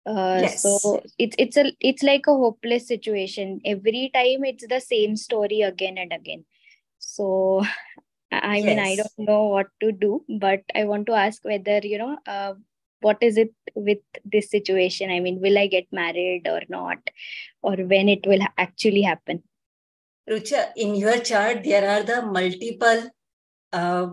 uh, yes. so it's it's a it's like a hopeless situation every time it's the same story again and again so [laughs] i yes. mean i don't know what to do but i want to ask whether you know uh, what is it with this situation i mean will i get married or not or when it will actually happen rucha in your chart there are the multiple uh,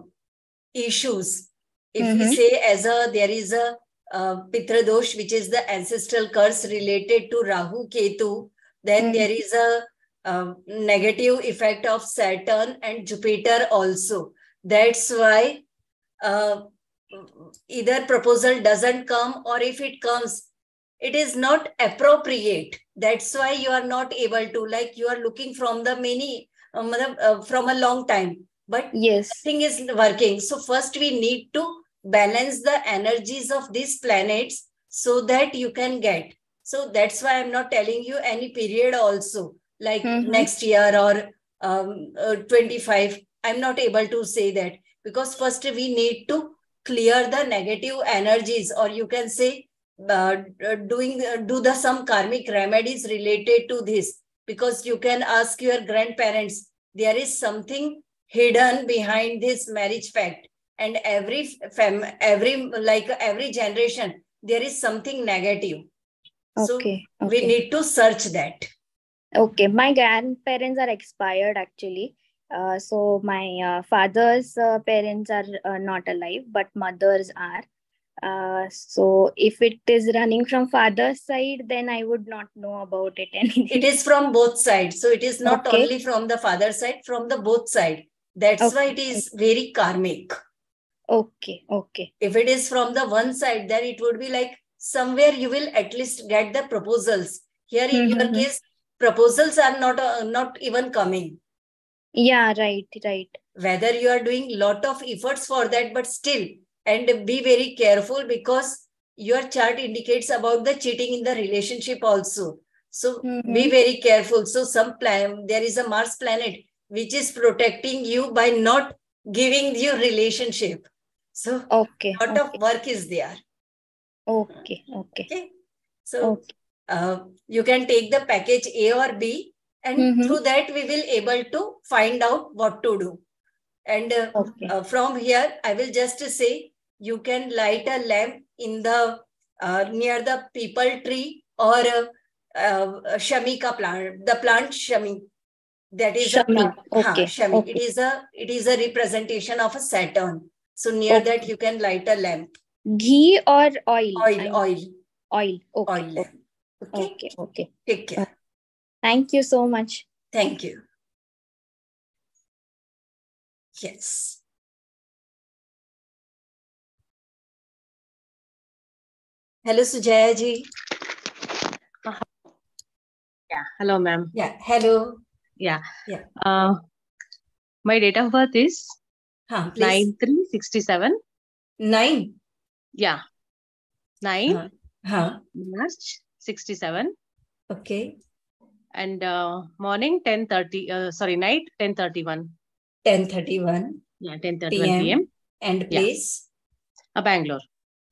issues if mm-hmm. we say as a there is a uh, Pitradosh, which is the ancestral curse related to Rahu Ketu. Then mm-hmm. there is a uh, negative effect of Saturn and Jupiter also. That's why uh, either proposal doesn't come or if it comes, it is not appropriate. That's why you are not able to, like you are looking from the many, um, uh, from a long time. But yes, thing is working. So first we need to balance the energies of these planets so that you can get so that's why i'm not telling you any period also like mm-hmm. next year or um, uh, 25 i'm not able to say that. Because first we need to clear the negative energies or you can say uh, doing uh, do the some karmic remedies related to this. Because you can ask your grandparents there is something hidden behind this marriage fact. And every fam every like every generation there is something negative. Okay, so okay. we need to search that okay my grandparents are expired actually uh, so my uh, father's uh, parents are uh, not alive but mothers are uh, so if it is running from father's side then i would not know about it [laughs] anything it is from both sides so it is not okay. only from the father side from the both side that's okay. why it is very karmic Okay, okay. If it is from the one side, then it would be like somewhere you will at least get the proposals. Here in mm-hmm. your case, proposals are not uh, not even coming. Yeah, right, right. Whether you are doing lot of efforts for that, but still, and be very careful because your chart indicates about the cheating in the relationship also. So mm-hmm. be very careful. So some plan there is a Mars planet which is protecting you by not giving you relationship so okay, lot okay. of work is there. Okay, okay. Okay. So okay. Uh, you can take the package A or B, and mm-hmm. through that we will able to find out what to do. And uh, okay. uh, from here, I will just say you can light a lamp in the uh, near the peepal tree or uh, uh, shamika plant, the plant shami. That is shami. a okay. Ha, shami. Okay. It is a it is a representation of a Saturn. So near okay. that you can light a lamp. Ghee or oil? Oil, oil. Oil. Okay. Oil. Okay. Okay. okay. Take care. Thank you so much. Thank you. Yes. Hello, Sujaya ji. Yeah. Hello, ma'am. Yeah. Hello. Yeah. Yeah. Uh, my date of birth is Huh, nine three sixty seven. Nine. Yeah. Nine Huh. Huh. March 67. Okay. And uh, morning 10.30, uh, sorry, night 10.31. 10:31 Yeah, 10.31 PM. PM. and Yeah. place Uh, Bangalore.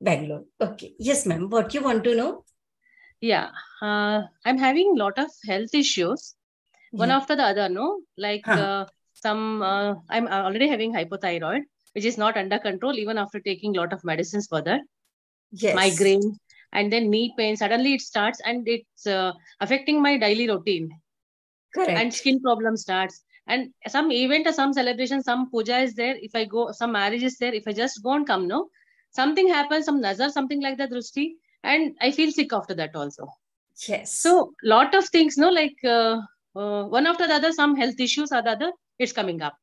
Bangalore. Okay. Yes, ma'am. What you want to know? Yeah. Uh, I'm having lot of health issues. One Yeah. after the other, no? Like Huh. uh, some, uh, I'm already having hypothyroid, which is not under control even after taking lot of medicines for that. Yes. migraine and then knee pain suddenly it starts and it's uh, affecting my daily routine. Correct. and skin problem starts. And some event or some celebration some puja is there. If i go some marriage is there. If i just go and come no? Something happens some nazar something like that drusti and i feel sick after that also. Yes. so lot of things no? Like uh, uh, one after the other some health issues or the other it's coming up.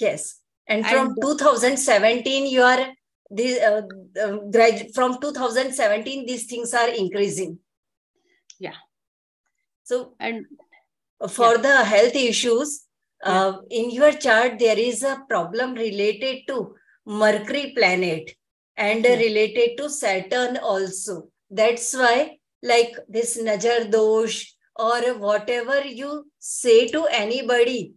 Yes. And from And- 2017, you are the uh, uh, from 2017, these things are increasing. Yeah. So and for the health issues, uh, in your chart, there is a problem related to Mercury planet and Yeah. related to Saturn also. That's why, like this Najar dosh or whatever you say to anybody,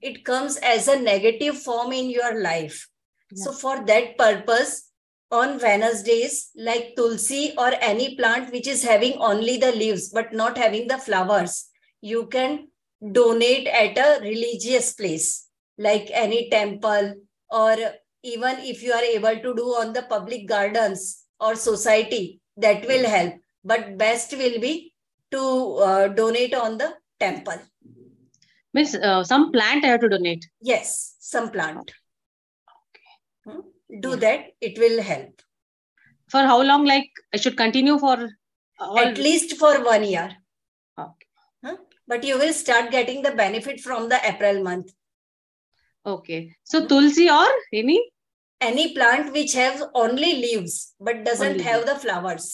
it comes as a negative form in your life. So, for that purpose, on Wednesdays, like Tulsi or any plant which is having only the leaves but not having the flowers, you can donate at a religious place, like any temple, or even if you are able to do on the public gardens or society, that will help. But best will be to uh, donate on the temple. means uh, some plant i have to donate Yes, some plant. Do that, it will help. for how long like i should continue for all At least for one year. okay. But you will start getting the benefit from the April month. Okay. So tulsi or any? Any plant which have only leaves but doesn't Only have the flowers.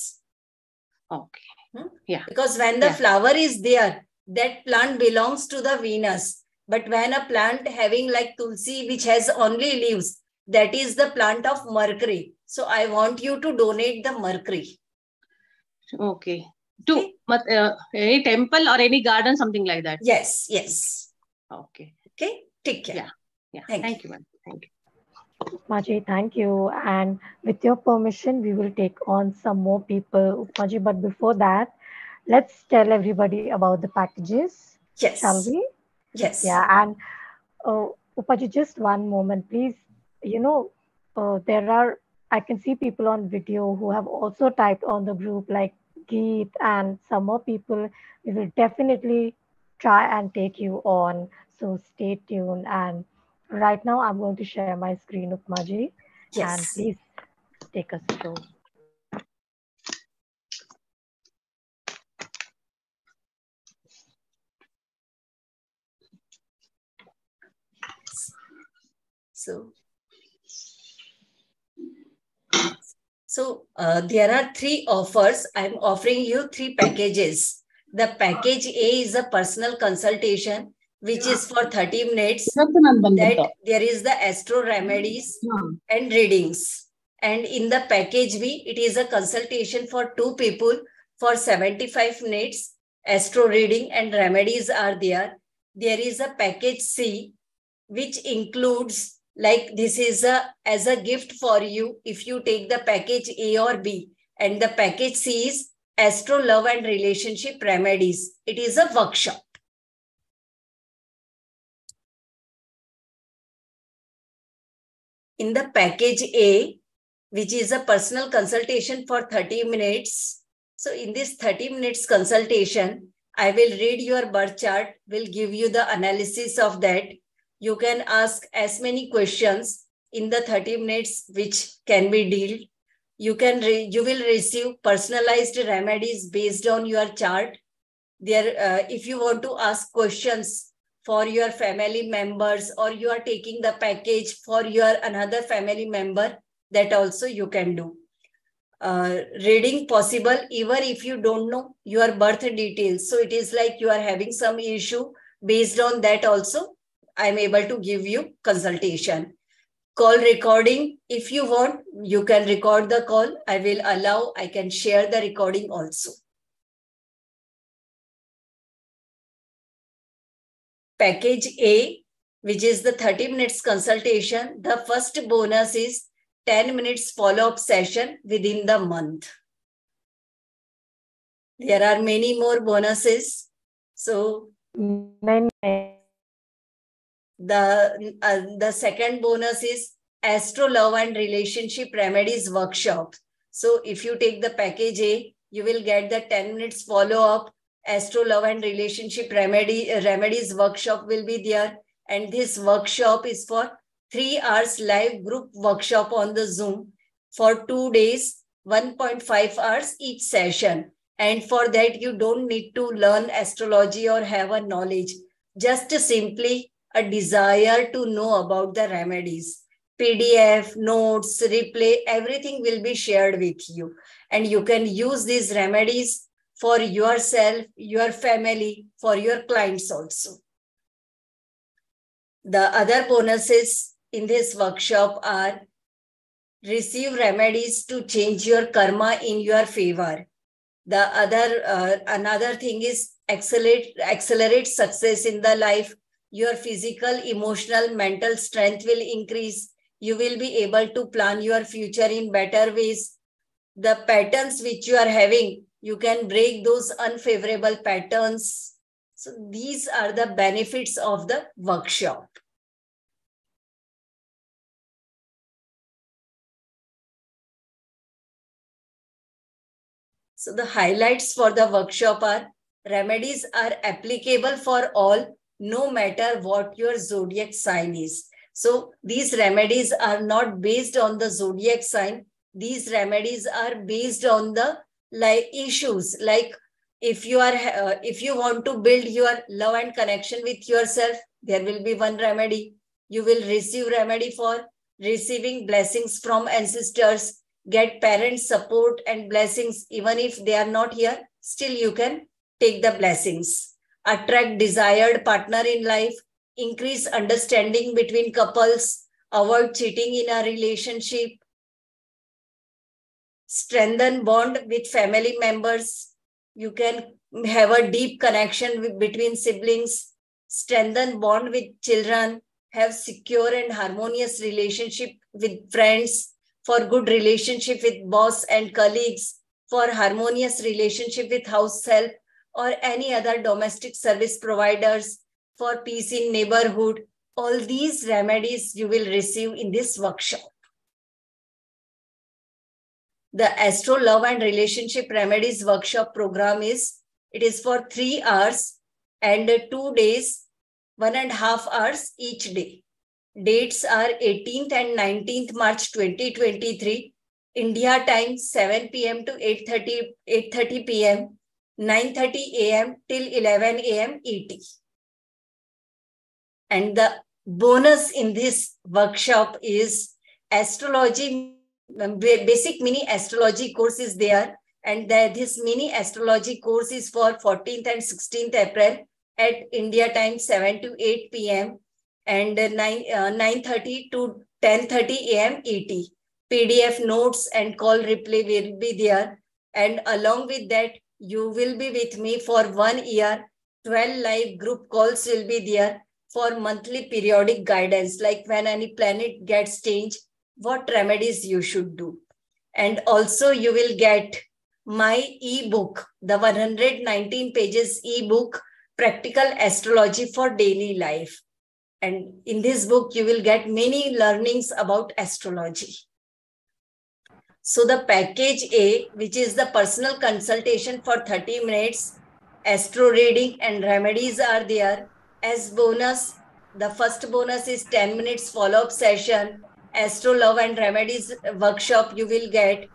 Okay. Yeah. Because when the Yeah. flower is there, that plant belongs to the Venus. But when a plant having like Tulsi, which has only leaves, that is the plant of Mercury. So I want you to donate the Mercury. Okay. To Okay. uh, any temple or any garden, something like that. Yes, yes. Okay. Okay, take care. Yeah. Yeah. Thank Thank, you, ma'am. Thank you. Maji, thank you. And with your permission, we will take on some more people, Maji. But before that, let's tell everybody about the packages, Yes. shall we? Yes. Yeah, and uh, Upmaji, just one moment, please. You know, uh, there are, I can see people on video who have also typed on the group, like Geet and some more people. We will definitely try and take you on. So stay tuned. And right now, I'm going to share my screen, Upmaji, and Yes. please take us through. So, so uh, there are three offers. I'm offering you three packages. The package A is a personal consultation, which is for 30 minutes. That there is the astro remedies and readings. And in the package B, it is a consultation for two people for 75 minutes. Astro reading and remedies are there. There is a package C, which includes like this is a as a gift for you if you take the package A or B. And the package C is Astro Love and Relationship Remedies. It is a workshop. In the package A, which is a personal consultation for 30 minutes. So in this 30 minutes consultation, I will read your birth chart, will give you the analysis of that. You can ask as many questions in the 30 minutes which can be dealt. You can re- you will receive personalized remedies based on your chart. There, uh, if you want to ask questions for your family members or you are taking the package for your another family member, that also you can do. Uh, reading possible even if you don't know your birth details. So it is like you are having some issue. Based on that also, I'm able to give you consultation. Call recording, if you want, you can record the call. I will allow, I can share the recording also. Package A, which is the 30 minutes consultation, the first bonus is 10 minutes follow-up session within the month. There are many more bonuses. So Many. The uh, the second bonus is Astro Love and Relationship Remedies workshop. So if you take the package A, you will get the 10 minutes follow-up Astro Love and Relationship Remedy, Remedies workshop will be there. And this workshop is for three hours live group workshop on the Zoom for two days, 1.5 hours each session. And for that, you don't need to learn astrology or have a knowledge. Just simply a desire to know about the remedies. PDF, notes, replay, everything will be shared with you. And you can use these remedies for yourself, your family, for your clients also. The other bonuses in this workshop are receive remedies to change your karma in your favor. The other, uh, another thing is accelerate, accelerate success in the life. Your physical, emotional, mental strength will increase. You will be able to plan your future in better ways. The patterns which you are having, you can break those unfavorable patterns. So these are the benefits of the workshop. So the highlights for the workshop are remedies are applicable for all, no matter what your zodiac sign is. So these remedies are not based on the zodiac sign. These remedies are based on the like issues. Like if you are uh, if you want to build your love and connection with yourself there will be one remedy. You will receive remedy for receiving blessings from ancestors. Get parents support and blessings. Even if they are not here still you can take the blessings attract desired partner in life increase understanding between couples avoid cheating in a relationship strengthen bond with family members. You can have a deep connection with, between siblings strengthen bond with children have secure and harmonious relationship with friends for good relationship with boss and colleagues, for harmonious relationship with house help or any other domestic service providers, for peace in neighborhood. All these remedies you will receive in this workshop. The Astro Love and Relationship Remedies workshop program is, it is for three hours and two days, one and a half hours each day. Dates are 18th and 19th March 2023. India time 7 p.m. to 8.30, 8.30 p.m. 9.30 a.m. till 11 a.m. ET. And the bonus in this workshop is astrology, basic mini astrology course is there. And the, this mini astrology course is for 14th and 16th April at India time 7 to 8 p.m and 9 uh, 9:30 to 10:30 a.m. ET. PDF notes and call replay will be there, and along with that, you will be with me for one year. 12 live group calls will be there for monthly periodic guidance, like when any planet gets changed, what remedies you should do. And also you will get my ebook, the 119 pages ebook, Practical Astrology for Daily Life. And in this book, you will get many learnings about astrology. So the package A, which is the personal consultation for 30 minutes, astro reading and remedies are there. As bonus, the first bonus is 10 minutes follow-up session, astro love and remedies workshop you will get,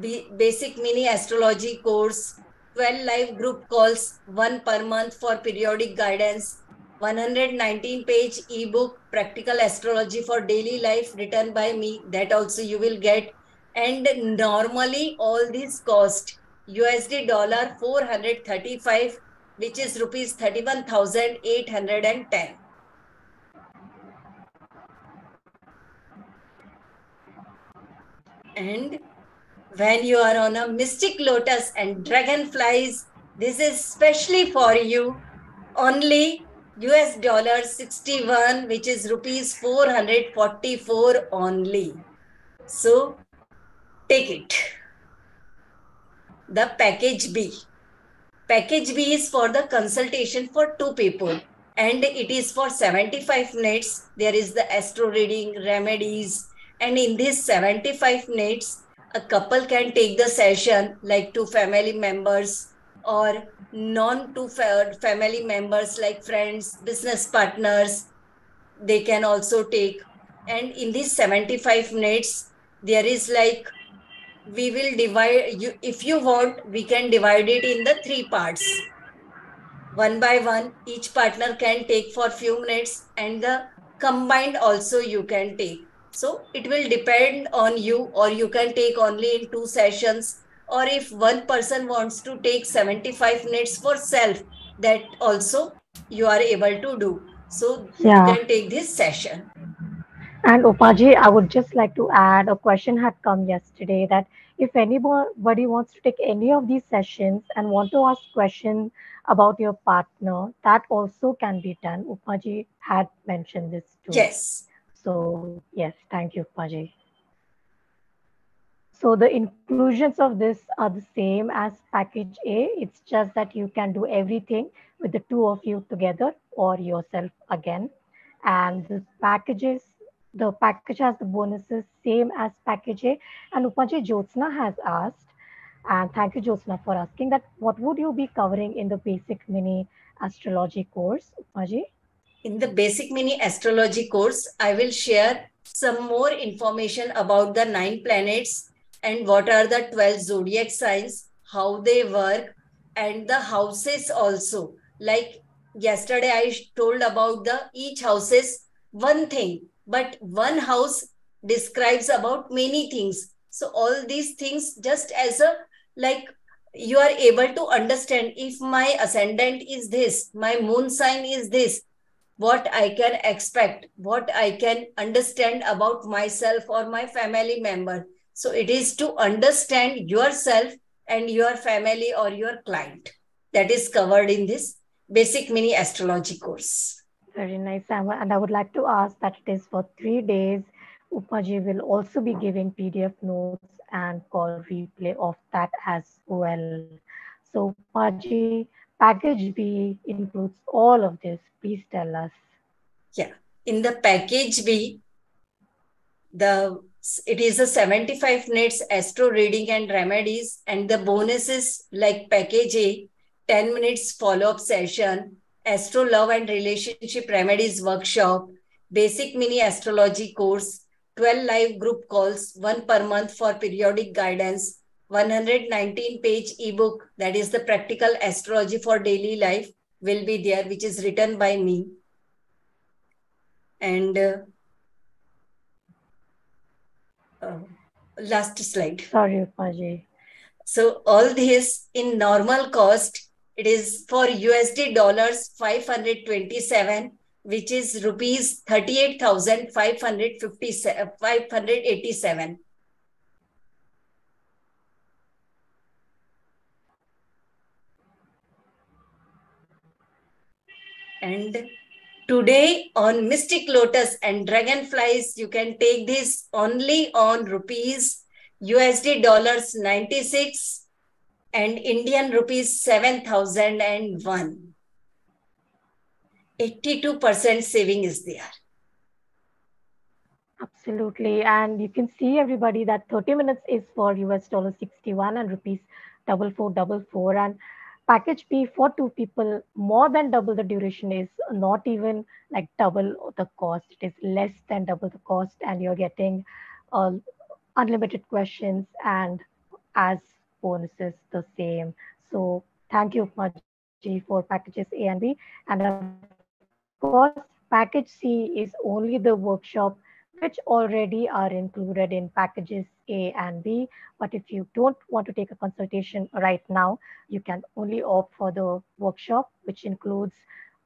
basic mini astrology course, 12 live group calls, one per month for periodic guidance, 119 page ebook practical astrology for daily life written by me. That also you will get and normally all these cost usd dollar 435 which is rupees 31810 And when you are on a mystic lotus and dragonflies, this is specially for you. Only US dollar 61, which is rupees 444 only. So take it. The package B. Package B is for the consultation for two people and it is for 75 minutes. There is the astro reading, remedies, and in these 75 minutes, a couple can take the session like two family members or non two family members like friends, business partners. They can also take. And in these 75 minutes, there is like we will divide you if you want we can divide it in the three parts. One by one each partner can take for few minutes and the combined also you can take. So it will depend on you or you can take only in two sessions or if one person wants to take 75 minutes for self that also you are able to do. So Yeah. you can take this session And Upmaji, I would just like to add a question had come yesterday that if anybody wants to take any of these sessions and want to ask questions about your partner, that also can be done. Upmaji had mentioned this too. yes So yes, thank you, Upmaji. So the inclusions of this are the same as package A. It's just that you can do everything with the two of you together or yourself again. And the packages, the package has the bonuses same as package A. And Upmaji Jyotsna has asked, and thank you Jyotsna for asking that what would you be covering in the basic mini astrology course, Upmaji? In the basic mini astrology course, I will share some more information about the nine planets and what are the 12 zodiac signs, how they work, and the houses also. Like yesterday, I told about the each houses one thing, but one house describes about many things. So all these things just as a like you are able to understand if my ascendant is this, my moon sign is this, what I can expect, what I can understand about myself or my family member. So it is to understand yourself and your family or your client. That is covered in this basic mini astrology course. Very nice, And I would like to ask that it is for three days. Upmaji will also be giving PDF notes and call replay of that as well. So Upmaji, package B includes all of this. Please tell us. Yeah. In the package B, the it is a 75 minutes astro reading and remedies, and the bonuses like package A, 10 minutes follow-up session, astro love and relationship remedies workshop, basic mini astrology course, 12 live group calls, one per month for periodic guidance, 119 page ebook that is the practical astrology for daily life will be there, which is written by me. And uh, uh, last slide. Sorry, Upmaji. So all this in normal cost, it is for USD dollars 527, which is rupees 38,557 And today on Mystic Lotus and Dragonflies, you can take this only on rupees USD dollars 96 and Indian rupees 7001. 82% saving is there. Absolutely. And you can see everybody that 30 minutes is for US dollar 61 and rupees double four double four. And package B for two people, more than double the duration is not even like double the cost. It is less than double the cost, and you're getting uh, unlimited questions and as bonuses the same. So thank you much for packages A and B. And of course, package C is only the workshop which already are included in packages A and B. But if you don't want to take a consultation right now, you can only opt for the workshop, which includes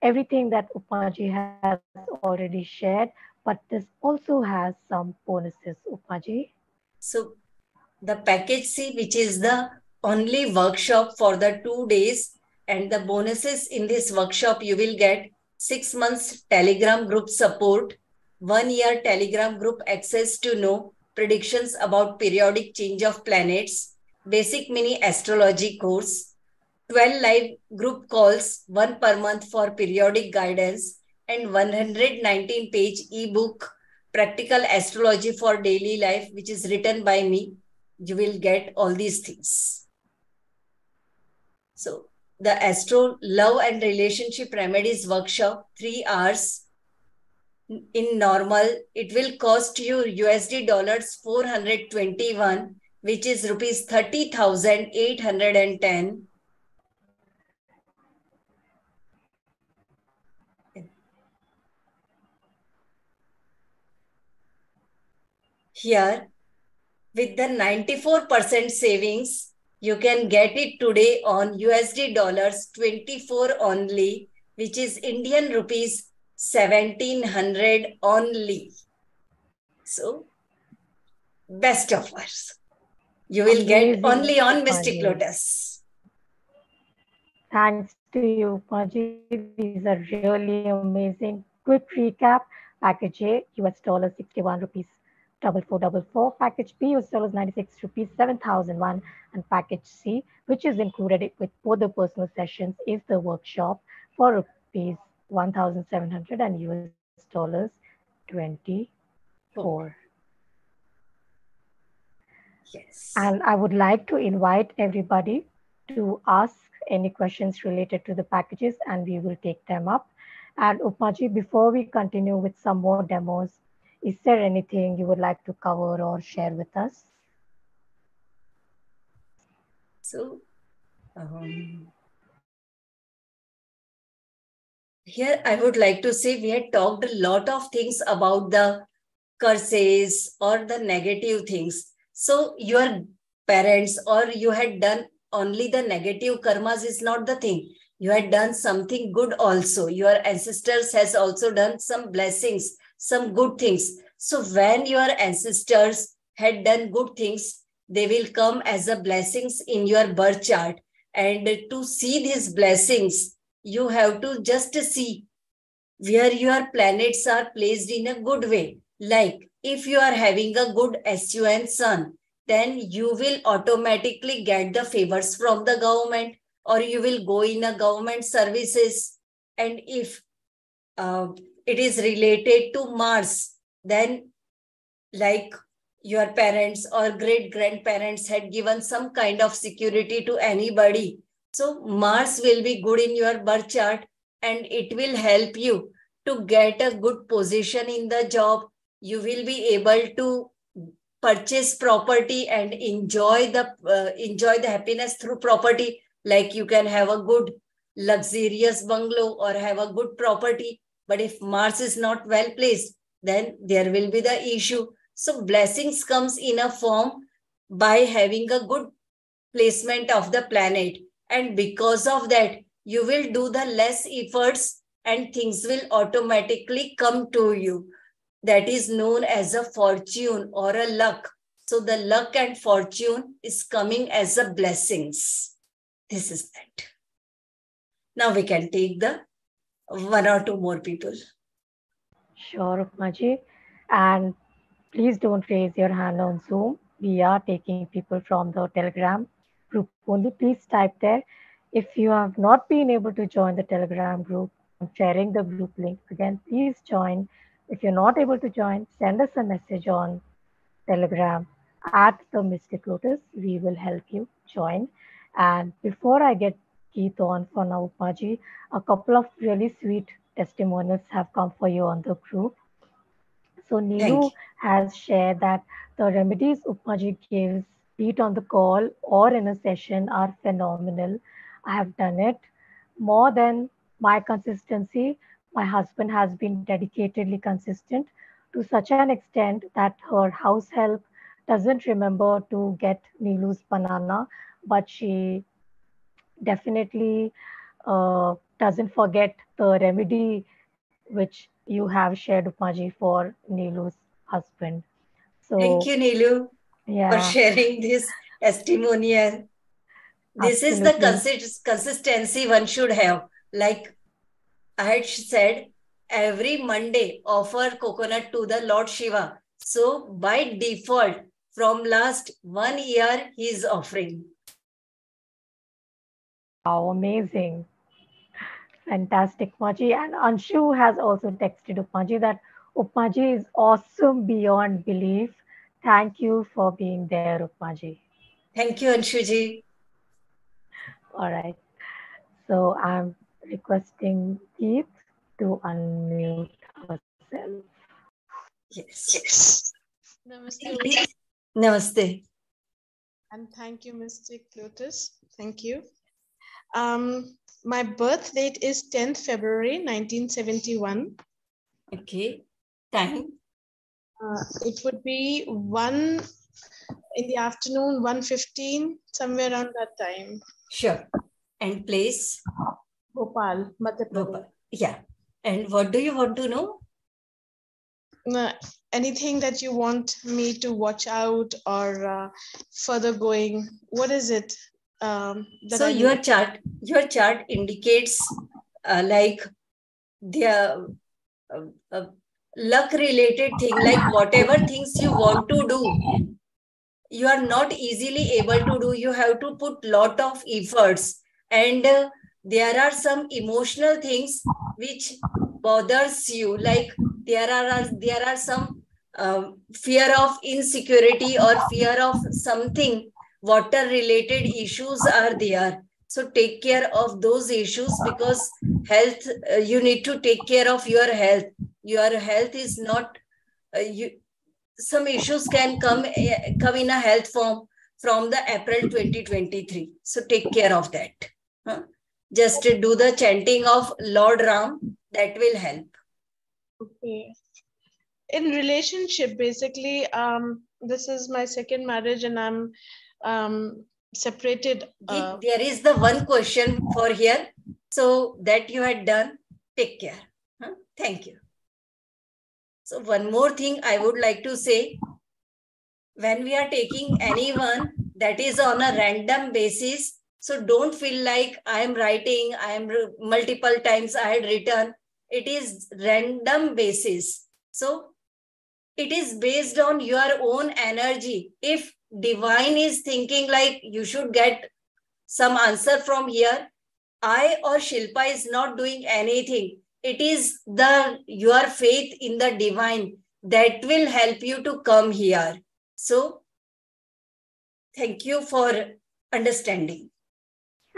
everything that Upmaji has already shared. But this also has some bonuses, Upmaji. So the package C, which is the only workshop for the two days. And the bonuses in this workshop, you will get six months Telegram group support, one year Telegram group access to know predictions about periodic change of planets, basic mini astrology course, 12 live group calls, one per month for periodic guidance, and 119 page ebook, Practical Astrology for Daily Life, which is written by me. You will get all these things. So, the Astro Love and Relationship Remedies Workshop, three hours in normal, it will cost you USD dollars 421, which is rupees 30,810. Here, with the 94% savings, you can get it today on USD dollars 24 only, which is Indian rupees 1700 only. So, best offers. You will Amazing. get only on Mystic Lotus. Thanks to you, Paji. These are really amazing. Quick recap. Package A, US dollar 61 rupees double four double four. Package B was dollars 96 rupees 7001 and package C, which is included with both the personal sessions, is the workshop for rupees 1700 and US dollars 24. Yes. And I would like to invite everybody to ask any questions related to the packages and we will take them up. And Upmaji, before we continue with some more demos, is there anything you would like to cover or share with us? So, um, here I would like to say we had talked a lot of things about the curses or the negative things. So, your parents or you had done only the negative karmas is not the thing. You had done something good also. Your ancestors has also done some blessings some good things. So when your ancestors had done good things, they will come as a blessings in your birth chart. And to see these blessings, you have to just see where your planets are placed in a good way. Like if you are having a good SUN sun, then you will automatically get the favors from the government or you will go in a government services. And if uh, it is related to Mars, then like your parents or great grandparents had given some kind of security to anybody. So Mars will be good in your birth chart and it will help you to get a good position in the job. You will be able to purchase property and enjoy the uh, enjoy the happiness through property like you can have a good luxurious bungalow or have a good property but if Mars is not well placed, then there will be the issue. So blessings comes in a form by having a good placement of the planet. And because of that, you will do the less efforts and things will automatically come to you. That is known as a fortune or a luck. So the luck and fortune is coming as a blessings. This is that. Now we can take the one or two more people. Sure, Upmaji. And please don't raise your hand on Zoom. We are taking people from the Telegram group only. Please type there. If you have not been able to join the Telegram group, I'm sharing the group link again. Please join. If you're not able to join, send us a message on Telegram at the Mystic Lotus. We will help you join. And before I get Geet on for now, Upmaji. A couple of really sweet testimonials have come for you on the group. So Neelu has shared that the remedies Upmaji gives, be it on the call or in a session, are phenomenal. I have done it more than my consistency. My husband has been dedicatedly consistent to such an extent that her house help doesn't remember to get Neelu's banana, but she definitely uh, doesn't forget the remedy which you have shared, Upmaji, for Nilu's husband. So thank you, Nilu, Yeah. for sharing this testimonial. This is the Absolutely. consi- consistency one should have. Like I had said, every Monday offer coconut to the Lord Shiva. So by default, from last one year, he is offering. Wow, amazing. Fantastic, Upmaji. And Anshu has also texted Upmaji that Upmaji is awesome beyond belief. Thank you for being there, Upmaji. Thank you, Anshuji. All right. So I'm requesting Geet to unmute herself. Yes. Yes. Namaste. Geet, Namaste. And thank you, Mystic Lotus. Thank you. Um, my birth date is 10th February 1971. Okay. Time. Uh, it would be 1 in the afternoon, 1.15, somewhere around that time. Sure. And place. Bhopal, Madhya Pradesh. Bhopal. Yeah. And what do you want to know? Uh, anything that you want me to watch out or uh, further going? What is it? Um, so I your chart your chart indicates uh, like the uh, uh, luck related thing like whatever things you want to do you are not easily able to do. You have to put lot of efforts and uh, there are some emotional things which bothers you like there are there are some um, fear of insecurity or fear of something water related issues are there so take care of those issues because health uh, you need to take care of your health your health is not uh, you some issues can come uh, come in a health form from the april 2023 so take care of that huh? just do the chanting of lord ram that will help Okay. In relationship, basically, um, this is my second marriage, and I'm um, separated. Uh, there is the one question for here. So that you had done take care huh? thank you. So one more thing i would like to say. When we are taking anyone that is on a random basis so don't feel like i am writing i am multiple times i had written. It is random basis. So it is based on your own energy. If divine is thinking like you should get some answer from here i or shilpa is not doing anything it is the your faith in the divine that will help you to come here so thank you for understanding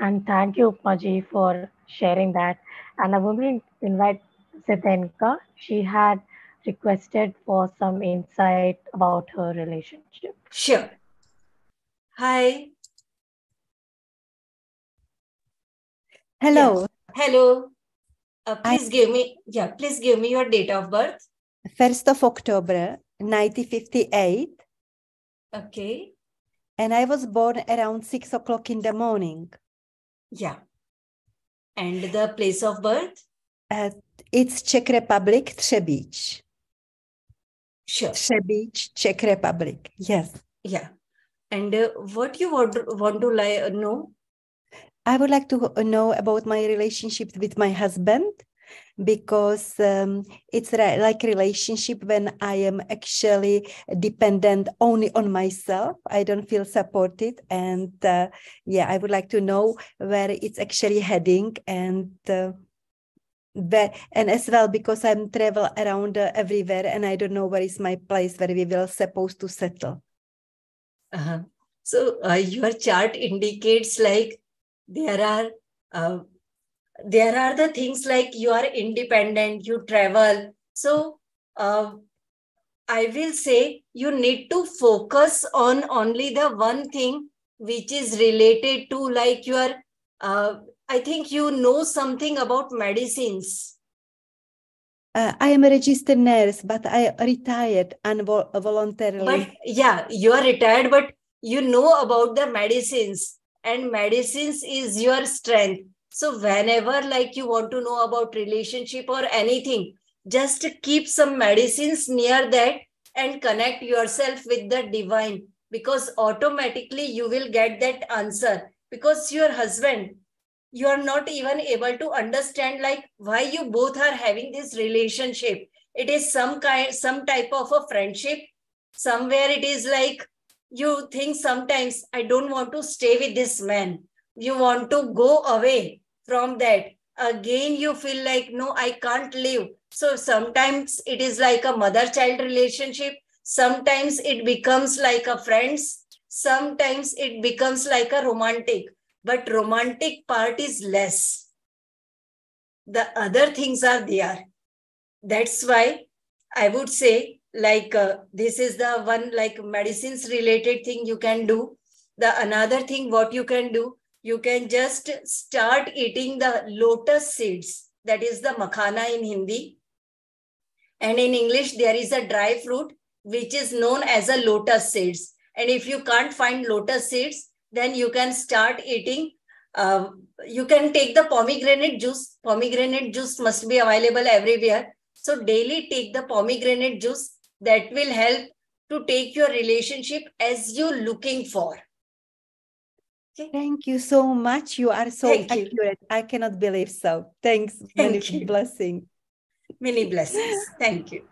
And thank you, Upmaji, for sharing that. And I will invite Zdenka. She had requested for some insight about her relationship. sure hi. Hello, hello. Uh, please give me yeah please give me your date of birth. 1st of October 1958, okay. And I was born around 6 o'clock in the morning. yeah. And the place of birth? Uh, it's Czech Republic, Třebíč. sure. Třebíč, Czech Republic. Yes. yeah and uh, what you want, want to li- know I would like to know about my relationship with my husband because um, it's ri- like relationship when I am actually dependent only on myself. I don't feel supported, and uh, yeah, I would like to know where it's actually heading and. Uh, where, and as well because I'm travel around uh, everywhere and I don't know where is my place where we will supposed to settle. Uh-huh. So uh, your chart indicates like there are uh, there are the things like you are independent, you travel. So uh, I will say you need to focus on only the one thing which is related to like your. Uh, I think you know something about medicines. Uh, I am a registered nurse, but I retired and voluntarily. But yeah, you are retired, but you know about the medicines, and medicines is your strength. So whenever like you want to know about relationship or anything, just keep some medicines near that and connect yourself with the divine. because automatically you will get that answer because your husband you are not even able to understand like why you both are having this relationship. It is some kind some type of a friendship. Somewhere it is like you think sometimes i don't want to stay with this man. You want to go away from that. Again you feel like no i can't live so sometimes it is like a mother child relationship. Sometimes it becomes like a friends. Sometimes it becomes like a romantic but romantic part is less. The other things are there. That's why i would say like uh, this is the one like medicines related thing you can do. The another thing what you can do you can just start eating the lotus seeds. That is the makhana in hindi. And in english there is a dry fruit which is known as a lotus seeds. And if you can't find lotus seeds then you can start eating um, you can take the pomegranate juice. Pomegranate juice must be available everywhere. So daily take the pomegranate juice. That will help to take your relationship as you looking for. Okay. thank you so much. You are so thank accurate. You. i cannot believe so. Thanks. Thank many you. blessing. Many blessings. Thank you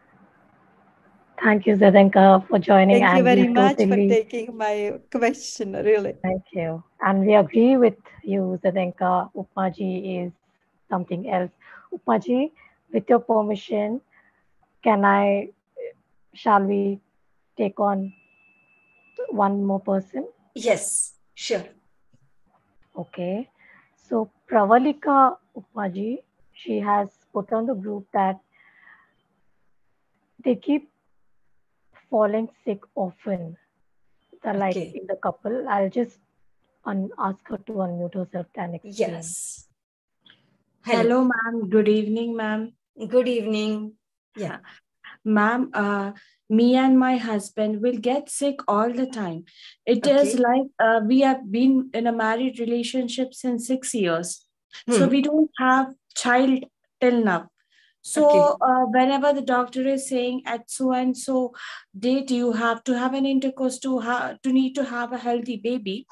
Thank you, Zdenka, for joining. Thank you very much totally... for taking my question, really. Thank you. And we agree with you, Zdenka. Upmaji is something else. Upmaji, with your permission, can I, shall we take on one more person? Yes, sure. Okay. So Pravalika Upmaji, she has put on the group that they keep falling sick often. The like okay. in the couple. I'll just un- ask her to unmute herself and explain. Yes. Hello, Hello ma'am. Good evening, ma'am. Good evening. Yeah. [laughs] Ma'am, uh, me and my husband will get sick all the time. It okay. is like uh, we have been in a married relationship since six years. Hmm. So we don't have child till now. So okay. uh, whenever the doctor is saying at so and so date you have to have an intercourse to have to need to have a healthy baby,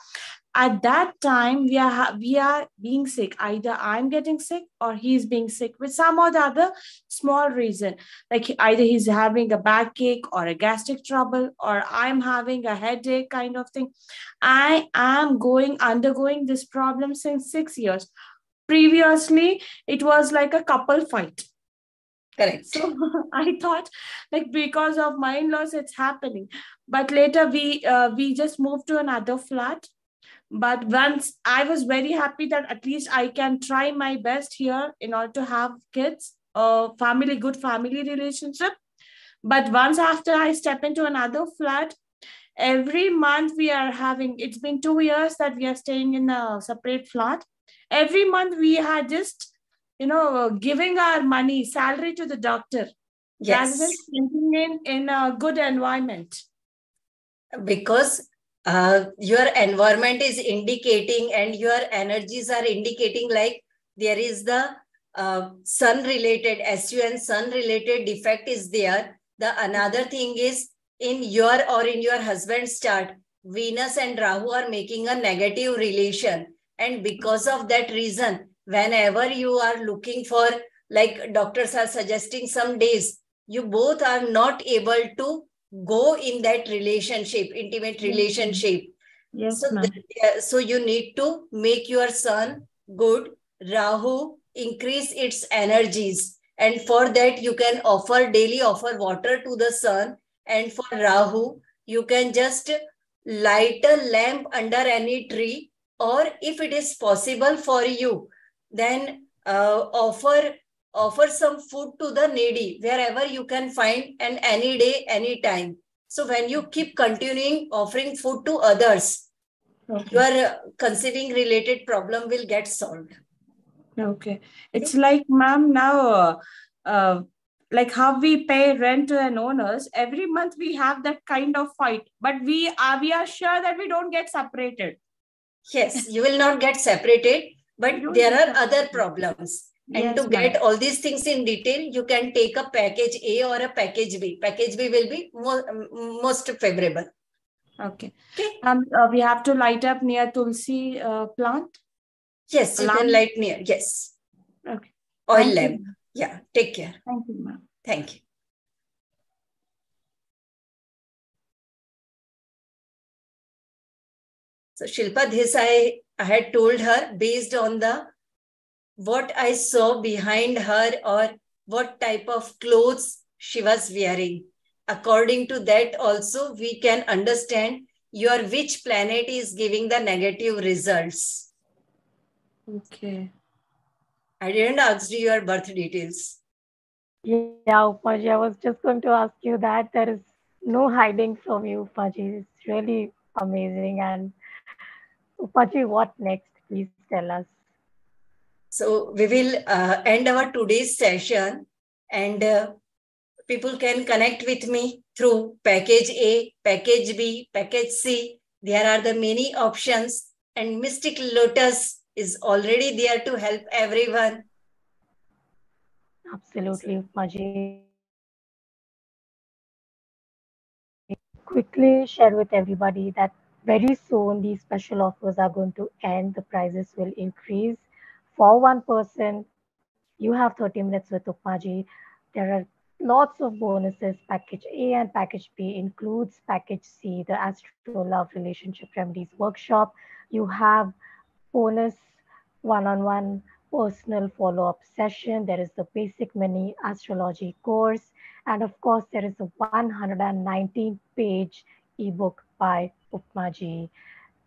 at that time we are we are being sick. Either I'm getting sick or he's being sick with some or the other small reason, like either he's having a backache or a gastric trouble or I'm having a headache kind of thing. I am going undergoing this problem since six years. Previously, it was like a couple fight correct. So [laughs] i thought like because of my in-laws it's happening. But later we uh, we just moved to another flat. But once i was very happy that at least i can try my best here in order to have kids a family good family relationship. But once after i step into another flat every month we are having it's been two years that we are staying in a separate flat. Every month we had just you know, giving our money, salary to the doctor, yes. rather than spending in, in a good environment. Because uh, your environment is indicating and your energies are indicating like there is the uh, sun related sun sun related defect is there the another thing is in your or in your husband's chart venus and rahu are making a negative relation and because of that reason whenever you are looking for like doctors are suggesting some days you both are not able to go in that relationship intimate relationship. Yes so, so you need to make your sun good. Rahu increase its energies. And for that you can offer daily offer water to the sun and for rahu you can just light a lamp under any tree. Or if it is possible for you then uh, offer offer some food to the needy wherever you can find and any day any time so when you keep continuing offering food to others okay. your conceiving related problem will get solved okay it's okay. like ma'am now uh, uh, like how we pay rent to an owners every month we have that kind of fight but we are we are sure that we don't get separated yes you will not get separated but there are other problems and yes, to get all these things in detail you can take a package a or a package b package b will be more, most favorable Okay. Okay. Um, uh, we have to light up near Tulsi uh, plant. Yes, you can light near. Yes. Okay. Oil Thank lamp. You. Yeah. Take care. Thank you, ma'am. Thank you. So Shilpa, this I, I had told her based on the what I saw behind her or what type of clothes she was wearing. According to that, also we can understand your which planet is giving the negative results. Okay. I didn't ask you your birth details. Yeah, Upmaji, I was just going to ask you that. There is no hiding from you, Upmaji. It's really amazing. And Upmaji, what next? Please tell us. So we will uh, end our today's session and uh, people can connect with me through package A, package B, package C. There are the many options and Mystic Lotus is already there to help everyone. Absolutely, Maji. Quickly share with everybody that very soon these special offers are going to end. The prices will increase. For one person, you have 30 minutes with Upmaji. There are lots of bonuses. Package A and package B includes package C, the Astro Love Relationship Remedies workshop. You have bonus one-on-one personal follow-up session. There is the basic mini astrology course. And of course, there is a 119 page ebook by Upmaji.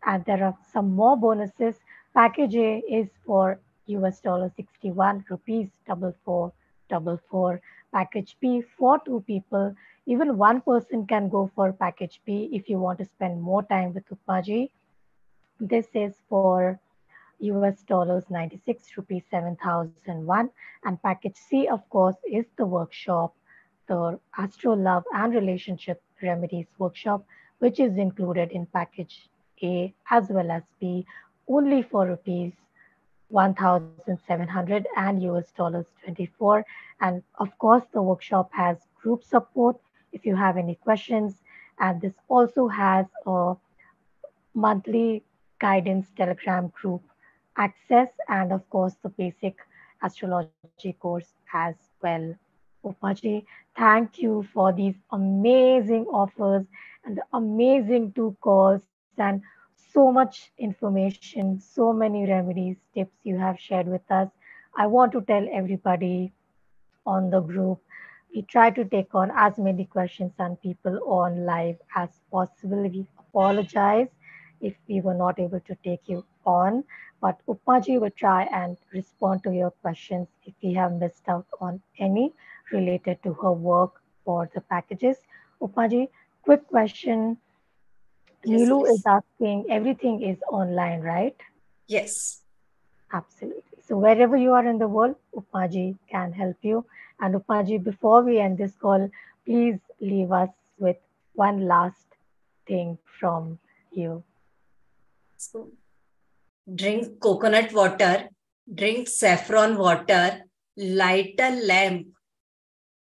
And there are some more bonuses. Package A is for US dollar 61 rupees double four double four. Package B for two people. Even one person can go for package B if you want to spend more time with Upmaji. This is for US dollars 96 rupees 7001 and package C of course is the workshop the astro love and relationship remedies workshop which is included in package A as well as B only for rupees 1700 and US dollars 24 and of course the workshop has group support if you have any questions and this also has a monthly guidance telegram group access and of course the basic astrology course as well. Upmaji, thank you for these amazing offers and amazing two calls and so much information, so many remedies, tips you have shared with us. I want to tell everybody on the group, we try to take on as many questions and people on live as possible. We apologize if we were not able to take you on, but Upmaji will try and respond to your questions if we have missed out on any related to her work or the packages. Upmaji, quick question. Yes, Nilu please. is asking, everything is online, right? Yes. Absolutely. So wherever you are in the world, Upmaji can help you. And Upmaji, before we end this call, please leave us with one last thing from you. So drink coconut water, drink saffron water, light a lamp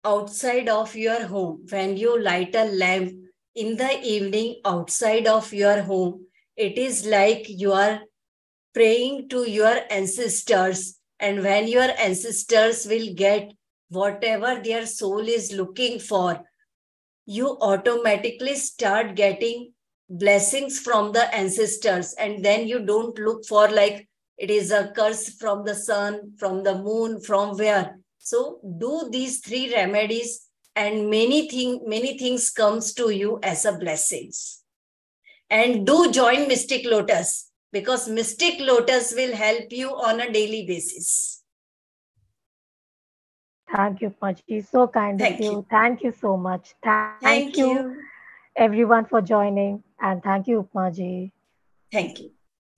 outside of your home. When you light a lamp in the evening outside of your home, it is like you are praying to your ancestors. And when your ancestors will get whatever their soul is looking for, you automatically start getting blessings from the ancestors. And then you don't look for like it is a curse from the sun from the moon from where. So do these three remedies and many thing many things comes to you as a blessings and do join mystic lotus because mystic lotus will help you on a daily basis thank you Paji. so kind thank of you. you. thank you so much thank, thank you. you everyone for joining and thank you, Upmaji. Thank you.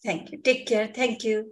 Thank you. Take care. Thank you.